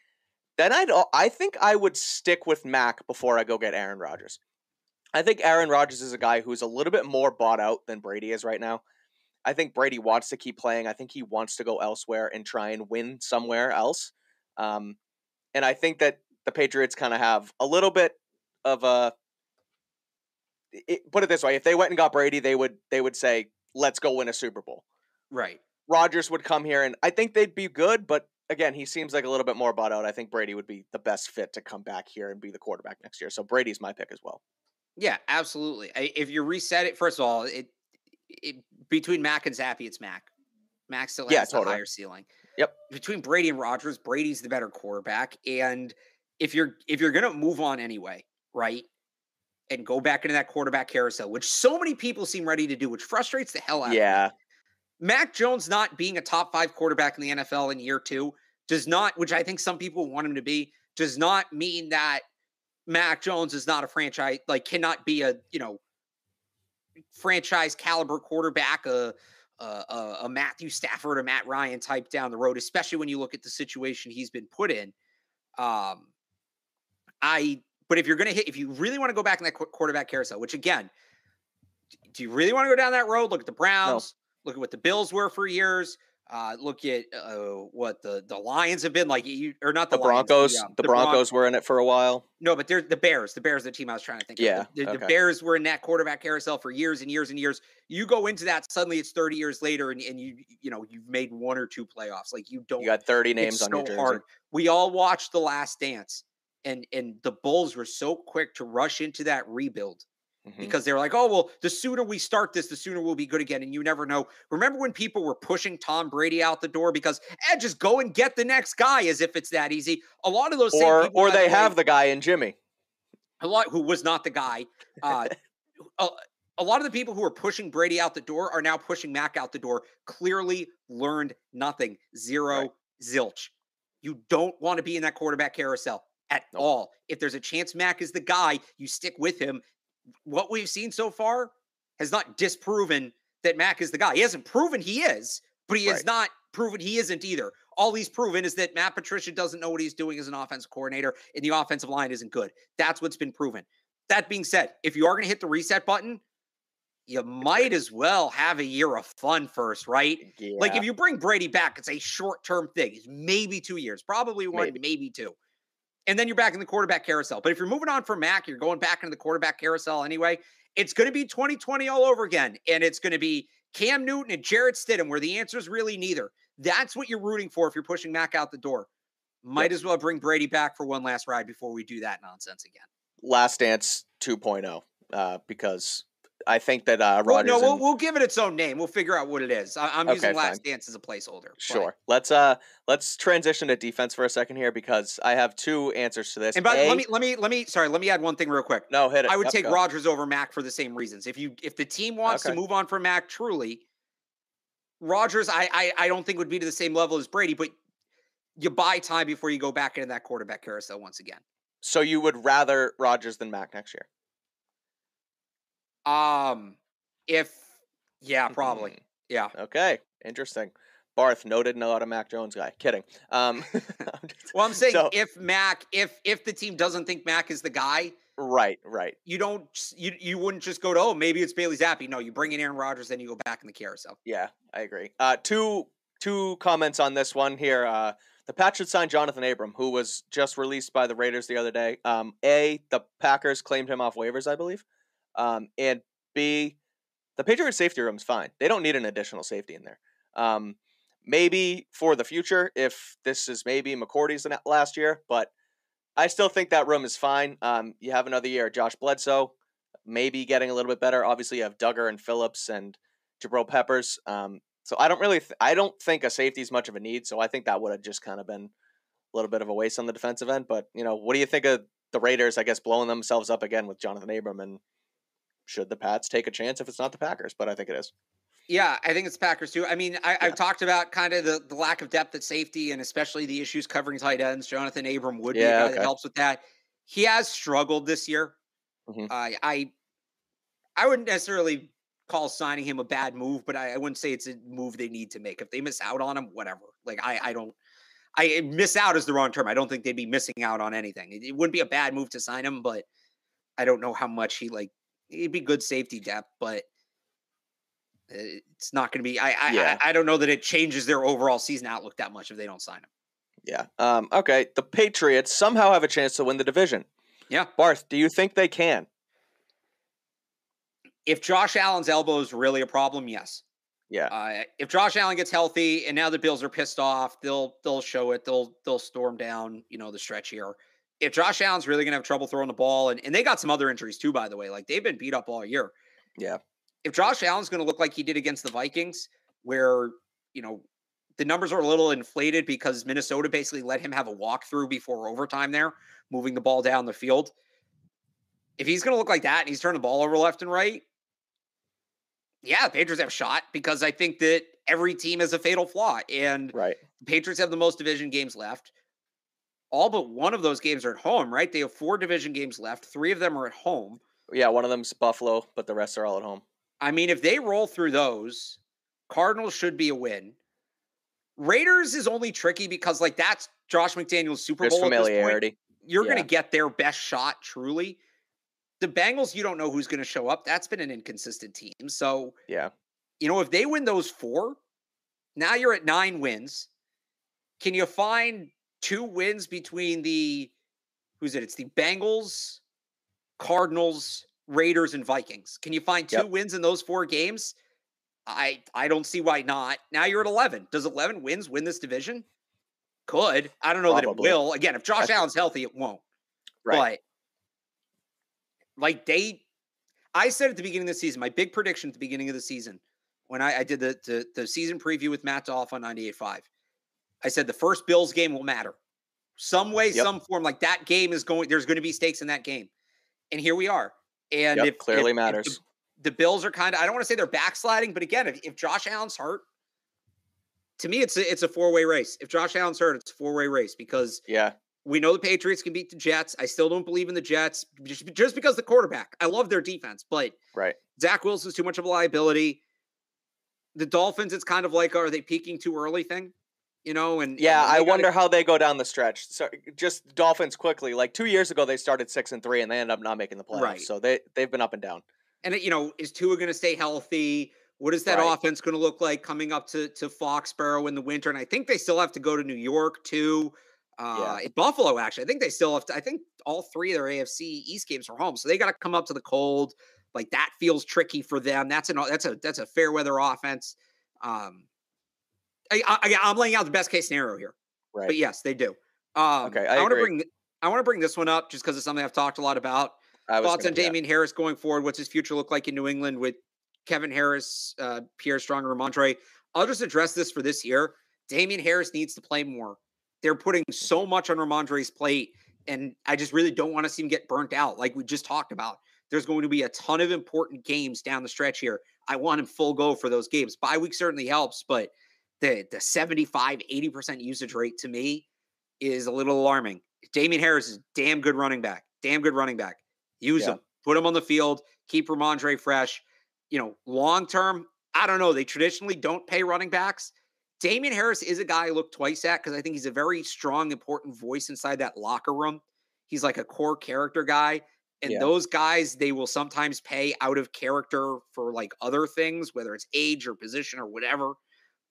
Then I'd I think I would stick with Mac before I go get Aaron Rodgers. I think Aaron Rodgers is a guy who's a little bit more bought out than Brady is right now. I think Brady wants to keep playing. I think he wants to go elsewhere and try and win somewhere else. Um, and I think that the Patriots kind of have a little bit of a. It, put it this way: if they went and got Brady, they would they would say, "Let's go win a Super Bowl." right. Rodgers would come here, and I think they'd be good. But again, he seems like a little bit more bought out. I think Brady would be the best fit to come back here and be the quarterback next year. So Brady's my pick as well. Yeah, absolutely. I, if you reset it, first of all, it, it between Mac and Zappe, it's Mac. Mac still has Yeah, the totally. higher ceiling. Yep. Between Brady and Rodgers, Brady's the better quarterback. And if you're if you're gonna move on anyway, right, and go back into that quarterback carousel, which so many people seem ready to do, which frustrates the hell out of me. Mac Jones not being a top five quarterback in the NFL in year two does not, which I think some people want him to be, does not mean that Mac Jones is not a franchise, like cannot be a, you know, franchise caliber quarterback, a, a, a, Matthew Stafford, a Matt Ryan type down the road, especially when you look at the situation he's been put in. Um, I, but if you're going to hit, if you really want to go back in that qu- quarterback carousel, which again, do you really want to go down that road? Look at the Browns. Look at what the Bills were for years. Uh, look at uh, what the the Lions have been like. You or not the, the Lions, Broncos. um, the Bron- Broncos were in it for a while. no, but they're the Bears. The Bears, the team I was trying to think Yeah, of. The, the, the. Bears were in that quarterback carousel for years and years and years. You go into that, suddenly it's 30 years later, and, and you you know you've made one or two playoffs. Like you don't. You got 30 names on so your jersey. hard. We all watched The Last Dance, and and the Bulls were so quick to rush into that rebuild Mhm. because they were like, oh, well, the sooner we start this, the sooner we'll be good again. And you never know. Remember when people were pushing Tom Brady out the door because, eh, just go and get the next guy as if it's that easy? A lot of those same Or people, or they have the guy in Jimmy. a lot who was not the guy. Uh, a, a lot of the people who are pushing Brady out the door are now pushing Mac out the door. Clearly learned nothing. Zero, Right. zilch. You don't want to be in that quarterback carousel at Nope. all. If there's a chance Mac is the guy, you stick with him. What we've seen so far has not disproven that Mac is the guy. He hasn't proven he is, but he has not proven he isn't either. All he's proven is that Matt Patricia doesn't know what he's doing as an offensive coordinator, and the offensive line isn't good. That's what's been proven. That being said, if you are going to hit the reset button, you might as well have a year of fun first, right? Like if you bring Brady back, it's a short term thing. It's maybe two years, probably one, Maybe. maybe. two. And then you're back in the quarterback carousel. But if you're moving on from Mac, you're going back into the quarterback carousel anyway. It's going to be 2020 all over again. And it's going to be Cam Newton and Jarrett Stidham, where the answer is really neither. That's what you're rooting for if you're pushing Mac out the door. Might as well bring Brady back for one last ride before we do that nonsense again. Last Dance 2.0 uh, because I think that uh, Well, Rodgers. no, we'll, and- we'll give it its own name. We'll figure out what it is. I, I'm Okay, using Last fine. Dance as a placeholder. Sure. Let's uh let's transition to defense for a second here because I have two answers to this. And by A- let me let me let me sorry, let me add one thing real quick. no hit it. I would Yep, take go. Rodgers over Mac for the same reasons. If you if the team wants Okay. to move on from Mac truly, Rodgers I, I I don't think would be to the same level as Brady, but you buy time before you go back into that quarterback carousel once again. So you would rather Rodgers than Mac next year? Um, if yeah, probably. Mhm. Yeah. Okay, interesting. Barth noted not a Mac Jones guy. Kidding. Um, I'm just- Well, I'm saying so- if Mac, if if the team doesn't think Mac is the guy, right, right. you don't you you wouldn't just go to oh maybe it's Bailey Zappe. No, you bring in Aaron Rodgers, then you go back in the carousel. Yeah, I agree. Uh, two two comments on this one here. Uh, the Pats should sign Johnathan Abram, who was just released by the Raiders the other day. Um, a, the Packers claimed him off waivers, I believe. Um, and B, the Patriots safety room's fine. They don't need an additional safety in there. Um, maybe for the future, if this is maybe McCourty's la- last year, but I still think that room is fine. Um, you have another year. Josh Bledsoe, maybe getting a little bit better. Obviously, you have Dugger and Phillips and Jabril Peppers. Um, so I don't really, th- I don't think a safety is much of a need. So I think that would have just kind of been a little bit of a waste on the defensive end. But you know, what do you think of the Raiders? I guess blowing themselves up again with Johnathan Abram, and should the Pats take a chance if it's not the Packers? But I think it is. Yeah, I think it's Packers too. I mean, I, I've talked about kind of the, the lack of depth at safety and especially the issues covering tight ends. Johnathan Abram would be a guy okay. that helps with that. He has struggled this year. Mhm. I I I wouldn't necessarily call signing him a bad move, but I, I wouldn't say it's a move they need to make. If they miss out on him, whatever. Like I I don't I miss out is the wrong term. I don't think they'd be missing out on anything. It, it wouldn't be a bad move to sign him, but I don't know how much he like. It'd be good safety depth, but uh, it's not going to be. I I, Yeah. I I don't know that it changes their overall season outlook that much if they don't sign him. Yeah. Um, okay. The Patriots somehow have a chance to win the division. Yeah. Barth, do you think they can? If Josh Allen's elbow is really a problem, yes. Yeah. Uh, if Josh Allen gets healthy and now the Bills are pissed off, they'll they'll show it. They'll they'll storm down, you know, the stretch here. If Josh Allen's really gonna have trouble throwing the ball, and, and they got some other injuries too, by the way. Like they've been beat up all year. Yeah. If Josh Allen's gonna look like he did against the Vikings, where, you know, the numbers are a little inflated because Minnesota basically let him have a walkthrough before overtime there, moving the ball down the field. If he's gonna look like that and he's turning the ball over left and right, yeah, the Patriots have a shot because I think that every team has a fatal flaw. And Right. the Patriots have the most division games left. All but one of those games are at home, right? They have four division games left. Three of them are at home. Yeah. One of them's Buffalo, but the rest are all at home. I mean, if they roll through those, Cardinals should be a win. Raiders is only tricky because, like, that's Josh McDaniels' Super There's Bowl. at this point. familiarity. You're going to get their best shot, truly. The Bengals, you don't know who's going to show up. That's been an inconsistent team. So, Yeah. you know, if they win those four, now you're at nine wins. Can you find two wins between the who's it? It's the Bengals, Cardinals, Raiders, and Vikings. Can you find two Yep. wins in those four games? I I don't see why not. Now you're at 11. Does 11 wins win this division? Could. I don't know that it will. Again, if Josh Allen's healthy, it won't. Right. But like they, I said at the beginning of the season, my big prediction at the beginning of the season, when I, I did the, the the season preview with Matt Dolloff on 98.5, I said the first Bills game will matter. Some way, Yep. some form, like that game is going, there's going to be stakes in that game. And here we are. And Yep, if clearly if- if matters. the, the Bills are kind of, I don't want to say they're backsliding, but again, if, if Josh Allen's hurt, to me, it's a, it's a four way race. If Josh Allen's hurt, it's a four way race because Yeah. we know the Patriots can beat the Jets. I still don't believe in the Jets just, just because the quarterback. I love their defense, but Right. Zach Wilson's too much of a liability. The Dolphins, it's kind of like, are they peaking too early thing? You know, and Yeah, and I gotta- wonder how they go down the stretch. So just Dolphins quickly. Like two years ago, they started six and three, and they ended up not making the playoffs. Right. So they they've been up and down. And you know, is Tua going to stay healthy? What is that Right. offense going to look like coming up to to Foxborough in the winter? And I think they still have to go to New York too. Uh, in Buffalo, actually, I think they still have to. I think all three of their AFC East games are home, so they got to come up to the cold. Like that feels tricky for them. That's an that's a that's a fair weather offense. Um, I, I, I'm laying out the best case scenario here, Right. but yes, they do. Um, Okay, I want to bring I want to bring this one up just because it's something I've talked a lot about I thoughts on yeah. Damien Harris going forward. What's his future look like in New England with Kevin Harris, uh, Pierre Strong, and Rhamondre? I'll just address this for this year. Damien Harris needs to play more. They're putting so much on Rhamondre's plate, and I just really don't want to see him get burnt out, like we just talked about. There's going to be a ton of important games down the stretch here. I want him full go for those games. Bye week certainly helps, but the the 75, 80% usage rate to me is a little alarming. Damien Harris is damn good running back. Damn good running back. Use Yeah. him. Put him on the field. Keep Rhamondre fresh. You know, long term, I don't know. They traditionally don't pay running backs. Damien Harris is a guy I look twice at because I think he's a very strong, important voice inside that locker room. He's like a core character guy. And Yeah. those guys, they will sometimes pay out of character for like other things, whether it's age or position or whatever.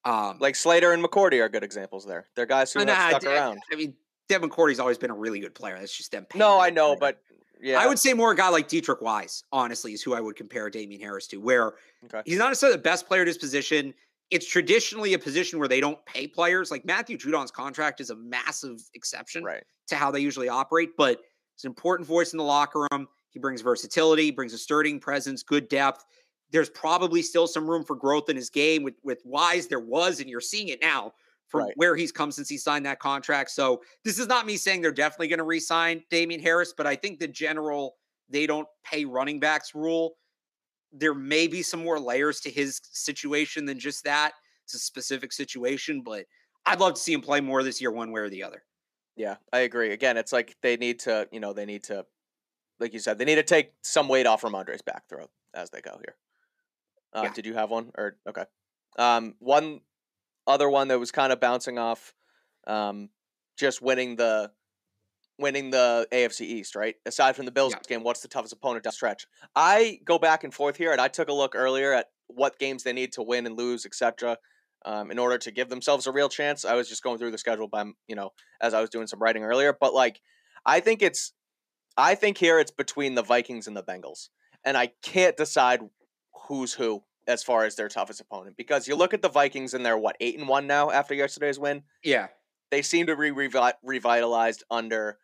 Um, Like Slater and McCourty are good examples there. They're guys who have nah, stuck D- around. I mean, Devin Cordy's always been a really good player. That's just them. paying No, I know, play. but yeah, I would say more a guy like Deatrich Wise, honestly, is who I would compare Damien Harris to, where Okay. he's not necessarily the best player at his position. It's traditionally a position where they don't pay players. Like Matthew Judon's contract is a massive exception right. to how they usually operate, but it's an important voice in the locker room. He brings versatility, brings a sturdy presence, good depth. There's probably still some room for growth in his game with with Wise. There was, and you're seeing it now from Right. where he's come since he signed that contract. So this is not me saying they're definitely going to re-sign Damien Harris, but I think the general they don't pay running backs rule. There may be some more layers to his situation than just that. It's a specific situation, but I'd love to see him play more this year, one way or the other. Yeah, I agree. Again, it's like they need to, you know, they need to, like you said, they need to take some weight off Rhamondre's back throw as they go here. Uh, Yeah. Did you have one or okay? Um, one other one that was kind of bouncing off, um, just winning the, winning the AFC East, right? Aside from the Bills Yeah. game, what's the toughest opponent down stretch? I go back and forth here, and I took a look earlier at what games they need to win and lose, etc. Um, in order to give themselves a real chance, I was just going through the schedule by you know as I was doing some writing earlier. But like, I think it's, I think here it's between the Vikings and the Bengals, and I can't decide who's who as far as their toughest opponent because you look at the Vikings and they're what eight and one now after yesterday's win. Yeah. They seem to be revi- revitalized under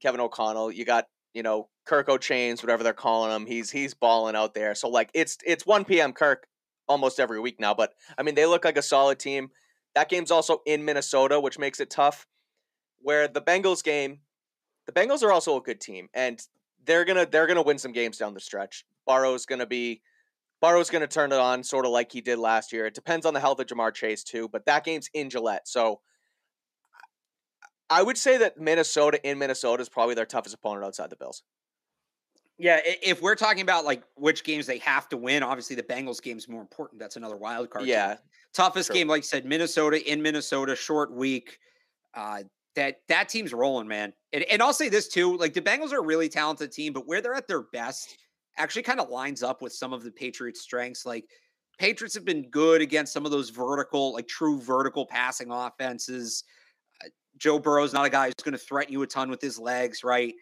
Kevin O'Connell. You got you know Kirko Chainz, whatever they're calling him. He's he's balling out there. So like it's it's one p.m. Kirk almost every week now. But I mean they look like a solid team. That game's also in Minnesota, which makes it tough. Where the Bengals game, the Bengals are also a good team, and they're gonna they're gonna win some games down the stretch. Burrow's gonna be Burrow's gonna turn it on, sort of like he did last year. It depends on the health of Ja'Marr Chase too, but that game's in Gillette, so I would say that Minnesota in Minnesota is probably their toughest opponent outside the Bills. Yeah, if we're talking about like which games they have to win, obviously the Bengals game's more important. That's another wild card. game. Yeah, toughest true. game, like you said, Minnesota in Minnesota, short week. Uh, that that team's rolling, man. And, and I'll say this too: like the Bengals are a really talented team, but where they're at their best actually kind of lines up with some of the Patriots' strengths. Like Patriots have been good against some of those vertical, like true vertical passing offenses. Uh, Joe Burrow's not a guy who's going to threaten you a ton with his legs, right?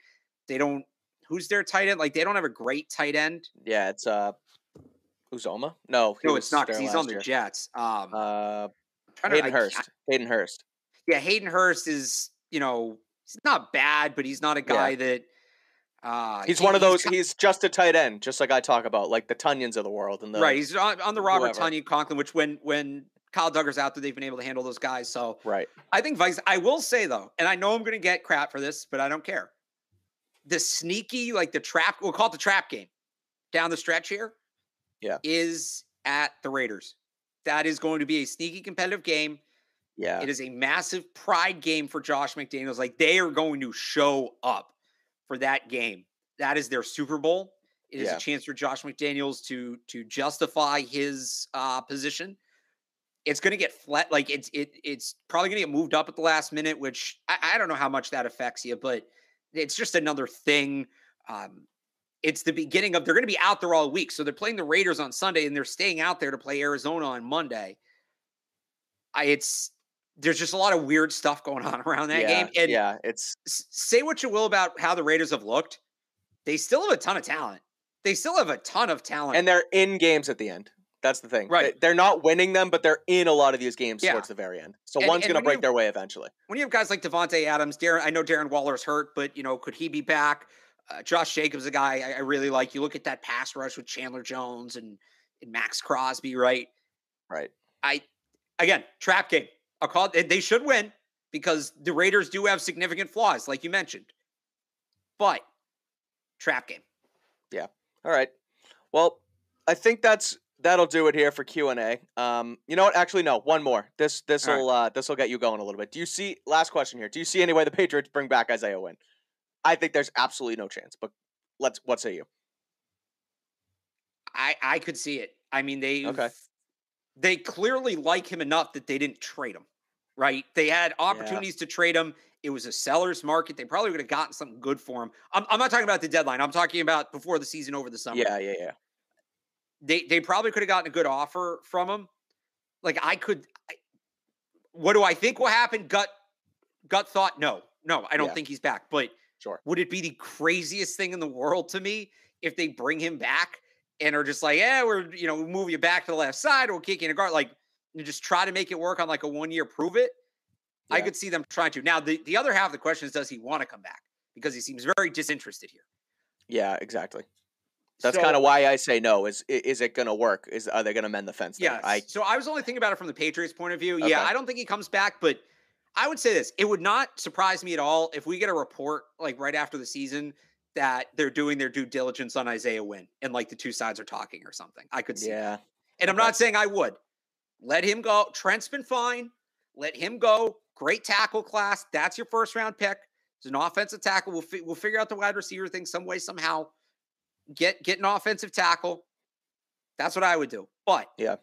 They don't. Who's their tight end? Like they don't have a great tight end. yeah, it's uh, Uzomah. No, No, it's not because he's on the year. Jets. Um, Uh, to- Hayden I- I- Hurst. Hayden Hurst. yeah, Hayden Hurst is, you know, he's not bad, but he's not a guy that uh He's he- one of those. He's just a tight end, just like I talk about, like the Tonyans of the world. And the right. He's on, on the Robert whoever. Tonyan Conklin, which when when Kyle Dugger's out there, they've been able to handle those guys. So right. I think Vikes. I will say though, and I know I'm going to get crap for this, but I don't care. The sneaky, like the trap, we'll call it the trap game down the stretch here. Yeah. is at the Raiders. That is going to be a sneaky competitive game. Yeah. It is a massive pride game for Josh McDaniels. Like they are going to show up for that game. That is their Super Bowl. It is Yeah. a chance for Josh McDaniels to to justify his uh, position. It's going to get flat. Like it's it it's probably going to get moved up at the last minute, which I, I don't know how much that affects you, but it's just another thing. Um, it's the beginning of they're going to be out there all week, so they're playing the Raiders on Sunday and they're staying out there to play Arizona on Monday. I, it's there's just a lot of weird stuff going on around that yeah, game. And yeah, it's say what you will about how the Raiders have looked, they still have a ton of talent. They still have a ton of talent. and they're in games at the end. That's the thing. Right. They- They're not winning them, but they're in a lot of these games Yeah. towards the very end. So And- one's going to break you- their way eventually. when you have guys like Davante Adams, Darren, I know Darren Waller's hurt, but you know, could he be back? Uh, Josh Jacobs, a guy I, I really like. You look at that pass rush with Chandler Jones and, and Maxx Crosby, right? Right. I again trap game. I'll call. They should win because the Raiders do have significant flaws, like you mentioned. But trap game. Yeah. All right. Well, I think that's that'll do it here for Q and A. Um, you know what? Actually, no. One more. This this All right. will uh, this will get you going a little bit. Do you see? Last question here. Do you see any way the Patriots bring back Isaiah Wynn? I think there's absolutely no chance. But let's. What say you? I I could see it. I mean, they Okay. They clearly like him enough that they didn't trade him. Right? They had opportunities to trade him. It was a seller's market. They probably would have gotten something good for him. I'm, I'm not talking about the deadline. I'm talking about before the season over the summer. Yeah, yeah, yeah. they they probably could have gotten a good offer from him. Like I could. I, what do I think will happen? Gut gut thought. No, no, I don't Yeah. think he's back. But Sure. would it be the craziest thing in the world to me if they bring him back and are just like, yeah, we're you know we'll move you back to the left side we'll kick you in a guard, like you just try to make it work on like a one year prove it. I could see them trying to. Now the the other half of the question is, does he want to come back? Because he seems very disinterested here. Yeah, exactly. That's So- kind of why I say no. Is is it going to work? Is are they going to mend the fence? Yeah. I so I was only thinking about it from the Patriots' point of view. Okay. Yeah, I don't think he comes back, but I would say this: it would not surprise me at all if we get a report like right after the season that they're doing their due diligence on Isaiah Wynn and like the two sides are talking or something. I could see. that. yeah. And I'm okay. not saying I would. Let him go. Trent's been fine. Let him go. Great tackle class. That's your first round pick. It's an offensive tackle. We'll fi- we'll figure out the wide receiver thing some way somehow. Get get an offensive tackle. That's what I would do. But Yeah.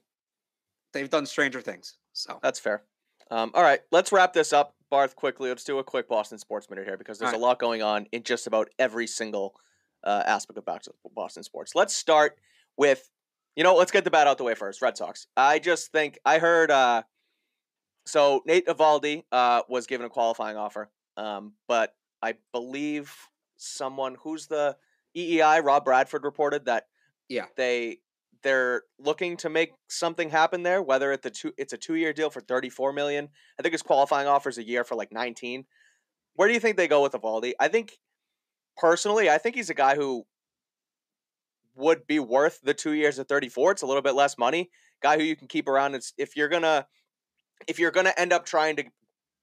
they've done stranger things. So That's fair. Um, all right, let's wrap this up, Barth. Quickly, let's do a quick Boston sports minute here because there's All a lot going on in just about every single uh, aspect of Boston- Boston sports. Let's start with, you know, let's get the bat out the way first. Red Sox. I just think I heard. Uh, so Nate Eovaldi uh, was given a qualifying offer, um, but I believe someone who's the EEI Rob Bradford reported that yeah, they they're looking to make something happen there whether it's a two it's a two year deal for 34 million i think his qualifying offers a year for like 19 where do you think they go with Eovaldi? i think personally i think he's a guy who would be worth the two years of 34 it's a little bit less money guy who you can keep around it's if you're gonna if you're gonna end up trying to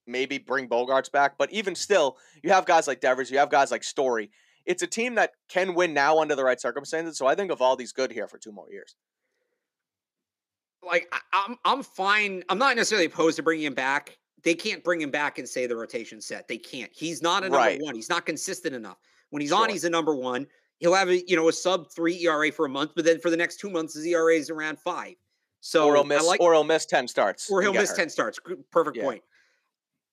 maybe bring Bogaerts back but even still you have guys like devers you have guys like story it's a team that can win now under the right circumstances. So I think Eovaldi's good here for two more years. like I'm I'm fine. I'm not necessarily opposed to bringing him back. They can't bring him back and say the rotation set. They can't. He's not a number Right. one. He's not consistent enough. When he's on, he's a number one. He'll have a you know a sub three ERA for a month, but then for the next two months, his ERA is around five. So or he'll miss, like, or he'll miss ten starts, or he'll miss hurt. 10 starts. Perfect Yeah. point.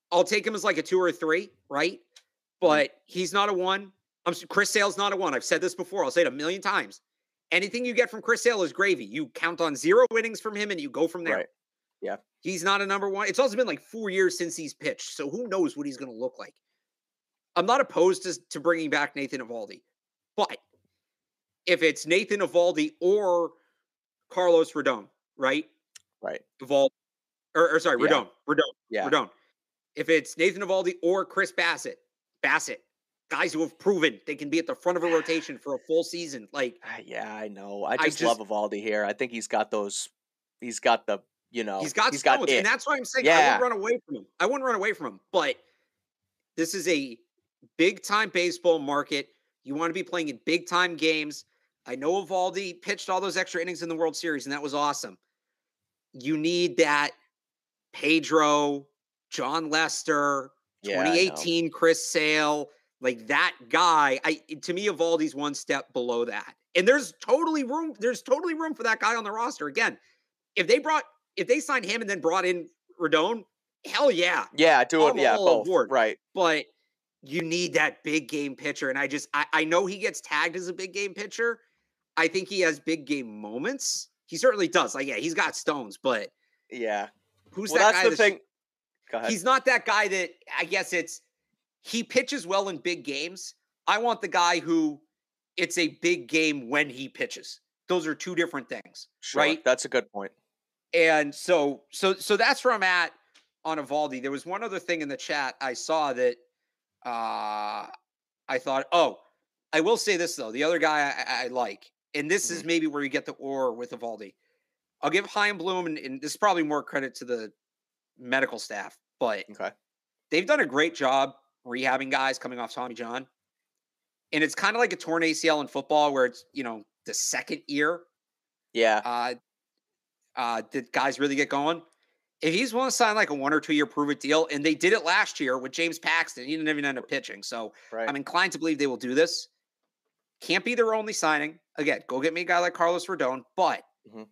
I'll take him as like a two or a three, right? Mm-hmm. But he's not a one. I'm Chris Sale's not a one. I've said this before. I'll say it a million times. Anything you get from Chris Sale is gravy. You count on zero innings from him and you go from there. Right. Yeah. He's not a number one. It's also been like four years since he's pitched. So who knows what he's going to look like. I'm not opposed to, to bringing back Nathan Eovaldi. But if it's Nathan Eovaldi or Carlos Rodon, right? Right. Eovaldi, or, or sorry, Yeah. Rodon, Rodon, Yeah. Rodon. If it's Nathan Eovaldi or Chris Bassitt, Bassitt, guys who have proven they can be at the front of a rotation for a full season, like Ah, Yeah, I know. I I just, just- love Eovaldi here. I think he's got those. He's got the. You know. he's got He's got it. and that's why I'm saying I Yeah. wouldn't run away from him. I wouldn't run away from him, but this is a big time baseball market. You want to be playing in big time games. I know Eovaldi pitched all those extra innings in the World Series, and that was awesome. You need that Pedro, Jon Lester, Yeah, 2018 Chris Sale, like that guy. I to me, Eovaldi's one step below that. And there's totally room, there's totally room for that guy on the roster. Again, if they brought if they signed him and then brought in Rodon, hell yeah. Yeah, do it. Yeah, both. aboard. Right. But you need that big game pitcher. And I just I, I know he gets tagged as a big game pitcher. I think he has big game moments. He certainly does. Like, yeah, he's got stones, but Yeah. who's Well, that that's guy the that's- thing. Go ahead. He's not that guy that I guess it's he pitches well in big games. I want the guy who it's a big game when he pitches. Those are two different things, Sure, right? That's a good point. And so so so that's where I'm at on Eovaldi. There was one other thing in the chat I saw that uh I thought, oh, I will say this though. The other guy I, I like, and this is maybe where you get the or with Eovaldi. I'll give Chaim Bloom, and, and this is probably more credit to the medical staff, but Okay. they've done a great job rehabbing guys coming off Tommy John. And it's kind of like a torn ACL in football where it's, you know, the second year. Yeah. Uh, Uh, did guys really get going? If he's willing to sign like a one or two year prove it deal, and they did it last year with James Paxton, he didn't even end up pitching. So Right. I'm inclined to believe they will do this. Can't be their only signing. Again, go get me a guy like Carlos Rodon, but Mhm.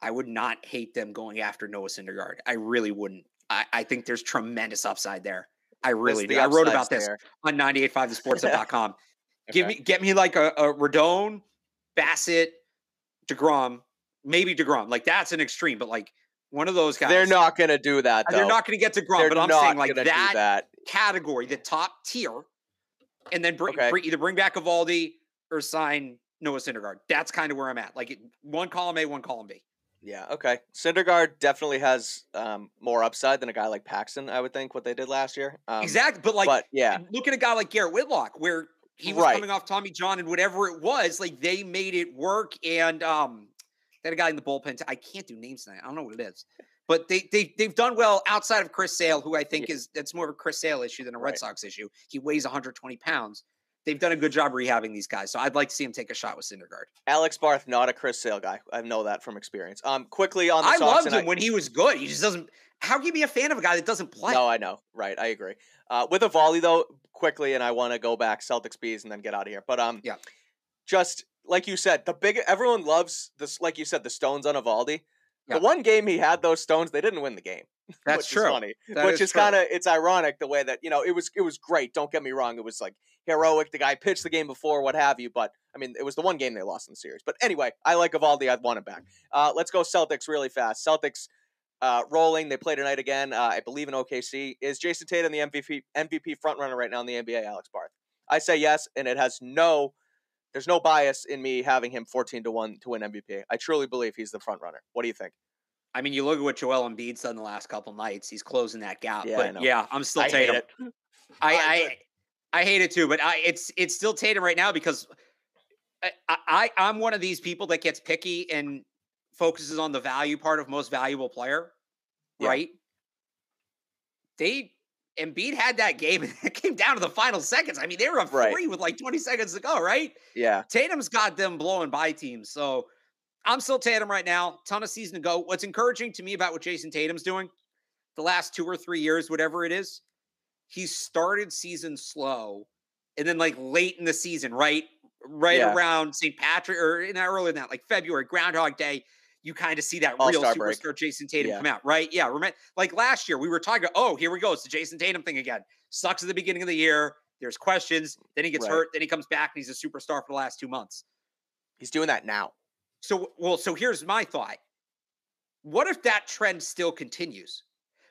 I would not hate them going after Noah Syndergaard. I really wouldn't. I, I think there's tremendous upside there. I really do. I wrote about this there. on 985thesportshub.com. Give me get me like a, a Bassitt, DeGrom, maybe DeGrom. Like that's an extreme, but like one of those guys. They're not going to do that. Though. They're not going to get to DeGrom, They're but I'm saying like that, that. category, the top tier, and then bring, Okay. bring either bring back Eovaldi or sign Noah Syndergaard. That's kind of where I'm at. Like one column A, one column B. Yeah. Okay. Syndergaard definitely has um, more upside than a guy like Paxton. I would think what they did last year. Um, exactly, but like but yeah, look at a guy like Garrett Whitlock, where he was Right. coming off Tommy John and whatever it was, like they made it work. And um, they had a guy in the bullpen. I can't do names tonight. I don't know what it is, but they they they've done well outside of Chris Sale, who I think is that's more of a Chris Sale issue than a Red Right. Sox issue. He weighs 120 pounds. They've done a good job rehabbing these guys, so I'd like to see him take a shot with Syndergaard. Alex Barth, not a Chris Sale guy. I know that from experience. Um, quickly on the I Sox, loved him when he was good. He just doesn't. How can you be a fan of a guy that doesn't play? No, I know. Right, I agree. Uh, with a volley though, quickly, and I want to go back Celtics bees and then get out of here. But um, Yeah. just like you said, the big everyone loves this. Like you said, the stones on Eovaldi. Yeah. The one game he had those stones, they didn't win the game. That's which true. Is funny, That which is is, kind of it's ironic the way that you know it was. It was great. Don't get me wrong. It was like heroic. The guy pitched the game before, what have you. But I mean, it was the one game they lost in the series. But anyway, I like Eovaldi. I'd want him back. Uh, let's go Celtics really fast. Celtics uh, rolling. They play tonight again. Uh, I believe in OKC. Is Jayson Tatum the MVP MVP front runner right now in the NBA? Alex Barth. I say yes, and it has no. There's no bias in me having him 14 to one to win MVP. I truly believe he's the front runner. What do you think? I mean, you look at what Joel Embiid's done the last couple nights. He's closing that gap. Yeah, I but know. yeah, I'm still I Tatum. it. I, I- I hate it too, but I it's it's still Tatum right now because I, I I'm one of these people that gets picky and focuses on the value part of most valuable player, Yeah. right? They Embiid had that game and it came down to the final seconds. I mean, they were up Right. three with like 20 seconds to go, right? Yeah. Tatum's got them blowing by teams. So I'm still Tatum right now. Ton of season to go. What's encouraging to me about what Jayson Tatum's doing the last two or three years, whatever it is, he started season slow and then like late in the season, right? Right Yeah. around St. Patrick or in that earlier than that, like February, Groundhog Day, you kind of see that real All-Star superstar break. Jayson Tatum Yeah. come out, right? Yeah. Remember, like last year, we were talking, oh, here we go. It's the Jayson Tatum thing again. Sucks at the beginning of the year. There's questions. Then he gets Right. hurt. Then he comes back and he's a superstar for the last two months. He's doing that now. So, well, so here's my thought. What if that trend still continues?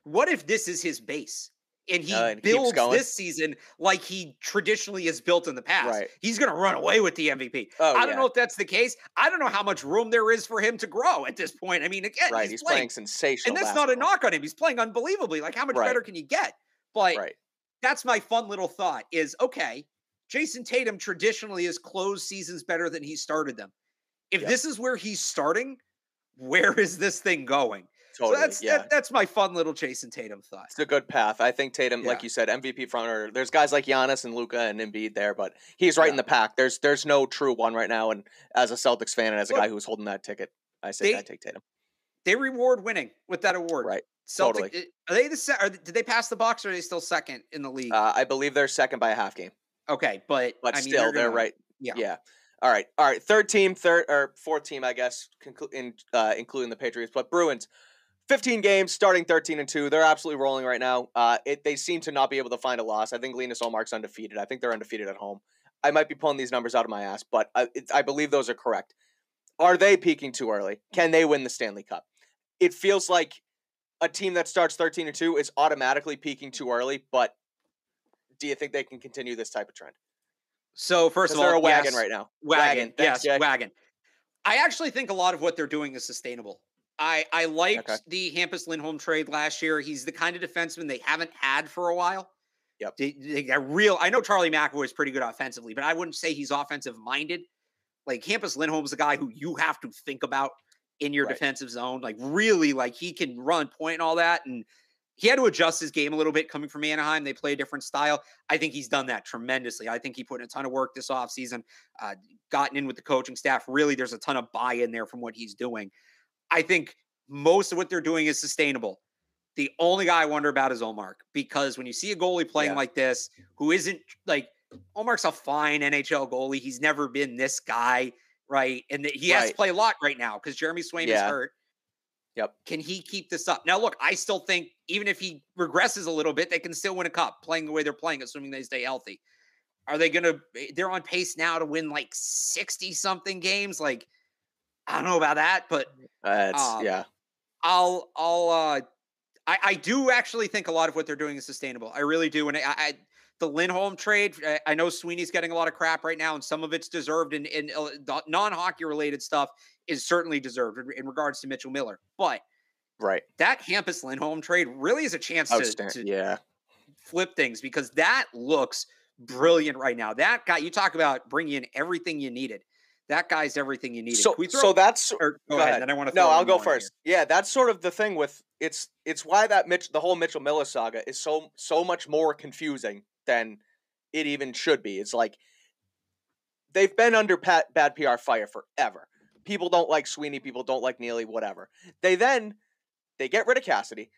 What if this is his base and he Uh, and builds this season like he traditionally has built in the past? Right. He's going to run away with the MVP. Oh, I don't yeah. know if that's the case. I don't know how much room there is for him to grow at this point. I mean, again, Right. he's, He's, playing, playing sensational. and that's not a knock on him. He's playing unbelievably. Like, how much Right. better can you get? But Right. that's my fun little thought is okay, Jayson Tatum traditionally has closed seasons better than he started them. If Yep. this is where he's starting, where is this thing going? Totally. so that's yeah. that, that's my fun little Jayson Tatum thought. It's a good path. I think Tatum, Yeah. like you said, MVP frontrunner. There's guys like Giannis and Luka and Embiid there, but he's right in the pack. There's there's no true one right now. And as a Celtics fan and as a Look, guy who's holding that ticket, I say they- I take Tatum. They reward winning with that award. Right. Celtic, totally. are they the se- are, did they pass the box or are they still second in the league? Uh, I believe they're second by a half game, okay, but but I mean, still they're gonna- right. Yeah. Yeah. All right. All right. Third team, third or fourth team, I guess, conclu- in, uh, including the Patriots. But Bruins, 15 games, starting 13 and 2. They're absolutely rolling right now. Uh, it, they seem to not be able to find a loss. I think Linus Ullmark's undefeated. I think they're undefeated at home. I might be pulling these numbers out of my ass, but I, it, I believe those are correct. Are they peaking too early? Can they win the Stanley Cup? It feels like a team that starts 13 and 2 is automatically peaking too early, but do you think they can continue this type of trend? So first of all, they're a wagon yes, right now. Wagon, Thanks, yes, Jay. wagon. I actually think a lot of what they're doing is sustainable. I I liked Okay. the Hampus Lindholm trade last year. He's the kind of defenseman they haven't had for a while. Yep. They, they real. I know Charlie McAvoy is pretty good offensively, but I wouldn't say he's offensive minded. Like Hampus Lindholm's a guy who you have to think about in your Right. defensive zone. Like really, like he can run point and all that, and he had to adjust his game a little bit coming from Anaheim. They play a different style. I think he's done that tremendously. I think he put in a ton of work this offseason, uh, gotten in with the coaching staff. Really, there's a ton of buy in there from what he's doing. I think most of what they're doing is sustainable. The only guy I wonder about is Omar because when you see a goalie playing Yeah. like this, who isn't like Omar's a fine NHL goalie. He's never been this guy, right? And he has to play a lot right now because Jeremy Swain is hurt. Yep. Can he keep this up? Now, look, I still think even if he regresses a little bit, they can still win a cup playing the way they're playing, assuming they stay healthy. Are they going to? Eh, they're on pace now to win like 60 something games. Like, I don't know about that, but Uh, it's, Um, yeah. I'll, I'll, uh, I, I do actually think a lot of what they're doing is sustainable. I really do. And I, I the Lindholm trade, I, I know Sweeney's getting a lot of crap right now, and some of it's deserved, and, and uh, non hockey related stuff is certainly deserved in, in regards to Mitchell Miller. But Right. that Hampus Lindholm trade really is a chance to, to Yeah. flip things because that looks brilliant right now. That guy, you talk about bringing in everything you needed. That guy's everything you need. So, Can we throw- so that's or, go, go ahead. ahead. Then I want to. no. I'll go first. Yeah, that's sort of the thing with it's it's why that Mitch the whole Mitchell Miller saga is so so much more confusing than it even should be. It's like they've been under pat, bad PR fire forever. People don't like Sweeney. People don't like Neely. Whatever. They then they get rid of Cassidy.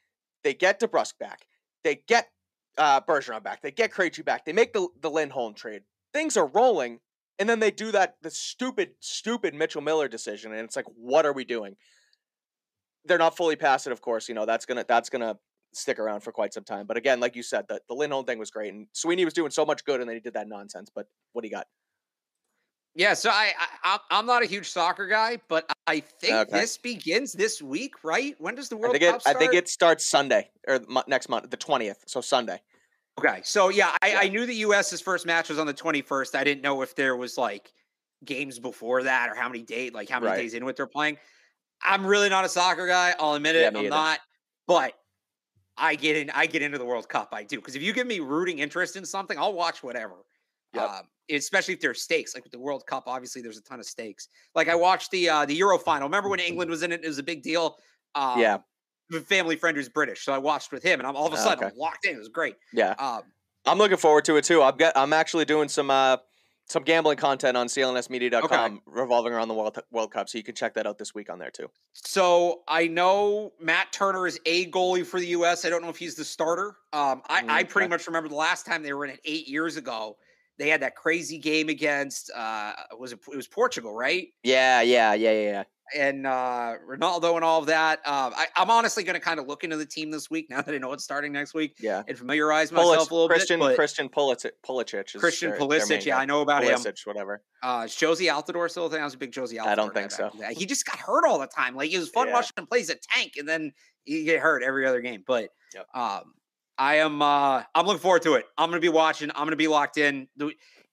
They get DeBrusk back. They get uh, Bergeron back. They get Krejci back. They make the the Lindholm trade. Things are rolling, and then they do that the stupid, stupid Mitchell Miller decision, and it's like, what are we doing? They're not fully past it, of course. You know that's gonna that's gonna stick around for quite some time. But again, like you said, the the Lindholm thing was great, and Sweeney was doing so much good, and then he did that nonsense. But what do you got? Yeah, so I, I I'm- I'm not a huge soccer guy, but I think Okay. this begins this week, right? When does the I World think Cup it I start? think it starts Sunday or next month, the twentieth. So Sunday. Okay. So yeah, I, Yeah. I knew the U.S.'s first match was on the 21st. I didn't know if there was like games before that or how many days, like how many Right. days into it they're playing. I'm really not a soccer guy. I'll admit it. Yeah, I'm either. not. But I get in. I get into the World Cup. I do because if you give me rooting interest in something, I'll watch whatever. Yep. Um, especially if there's stakes, like with the World Cup. Obviously, there's a ton of stakes. Like I watched the uh, the Euro final. Remember when England was in it? It was a big deal. Um, Yeah. Family friend who's British, so I watched with him, and I'm all of a Ah, sudden okay. Locked in. It was great. Yeah. Um, I'm looking forward to it too. I'm get, I'm actually doing some uh some gambling content on clnsmedia.com revolving around the World World Cup, so you can check that out this week on there too. so I know Matt Turner is a goalie for the U.S. I don't know if he's the starter. Um, I, I Mm, pretty okay. much remember the last time they were in it eight years ago. They had that crazy game against uh, was it, it was Portugal, right? Yeah, yeah, yeah, yeah, and uh, Ronaldo and all of that. Um, I, I'm honestly going to kind of look into the team this week now that I know it's starting next week Yeah. and familiarize myself a little Christian bit. Christian Pulisic, Pulisic is Christian their- their Pulisic, yeah, guy. I know about him. Pulisic, whatever. Uh, is Jozy Altidore still a thing? I was a big Jozy Altidore. I don't think so. in the day. He just got hurt all the time. Like it was fun Yeah. watching him play as a tank, and then he get hurt every other game. But Yep. um, I am uh, I'm looking forward to it. I'm going to be watching. I'm going to be locked in.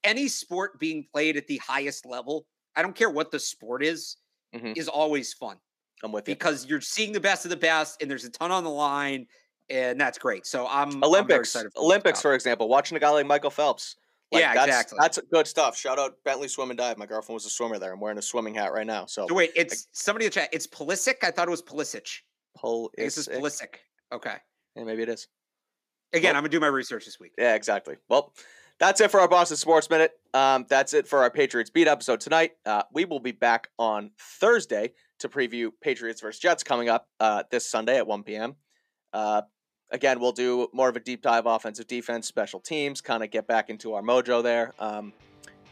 Any sport being played at the highest level, I don't care what the sport is, Mhm. is always fun I'm with you. because you're seeing the best of the best, and there's a ton on the line, and that's great. So I'm I'm Olympics, excited for Olympics, for example, watching a guy like Michael Phelps. Like, Yeah, that's, exactly. That's good stuff. Shout out Bentley Swim and Dive. My girlfriend was a swimmer there. I'm wearing a swimming hat right now. So So wait, it's somebody in the chat. It's Pulisic. I thought it was I guess it's is Pulisic. Okay. yeah, maybe it is. Again, Well- I'm gonna do my research this week. Yeah, exactly. Well, that's it for our Boston Sports Minute. Um, that's it for our Patriots beat episode tonight. Uh, we will be back on Thursday to preview Patriots versus Jets coming up uh, this Sunday at 1 p.m. Uh, again, we'll do more of a deep dive offensive defense, special teams, kind of get back into our mojo there. Um,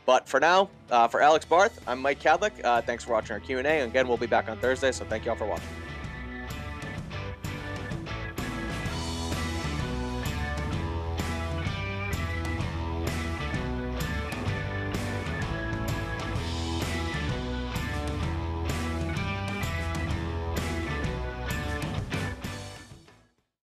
but for now, uh, for Alex Barth, I'm Mike Kadlick. Uh, thanks for watching our Q&A. Again, we'll be back on Thursday, so thank you all for watching.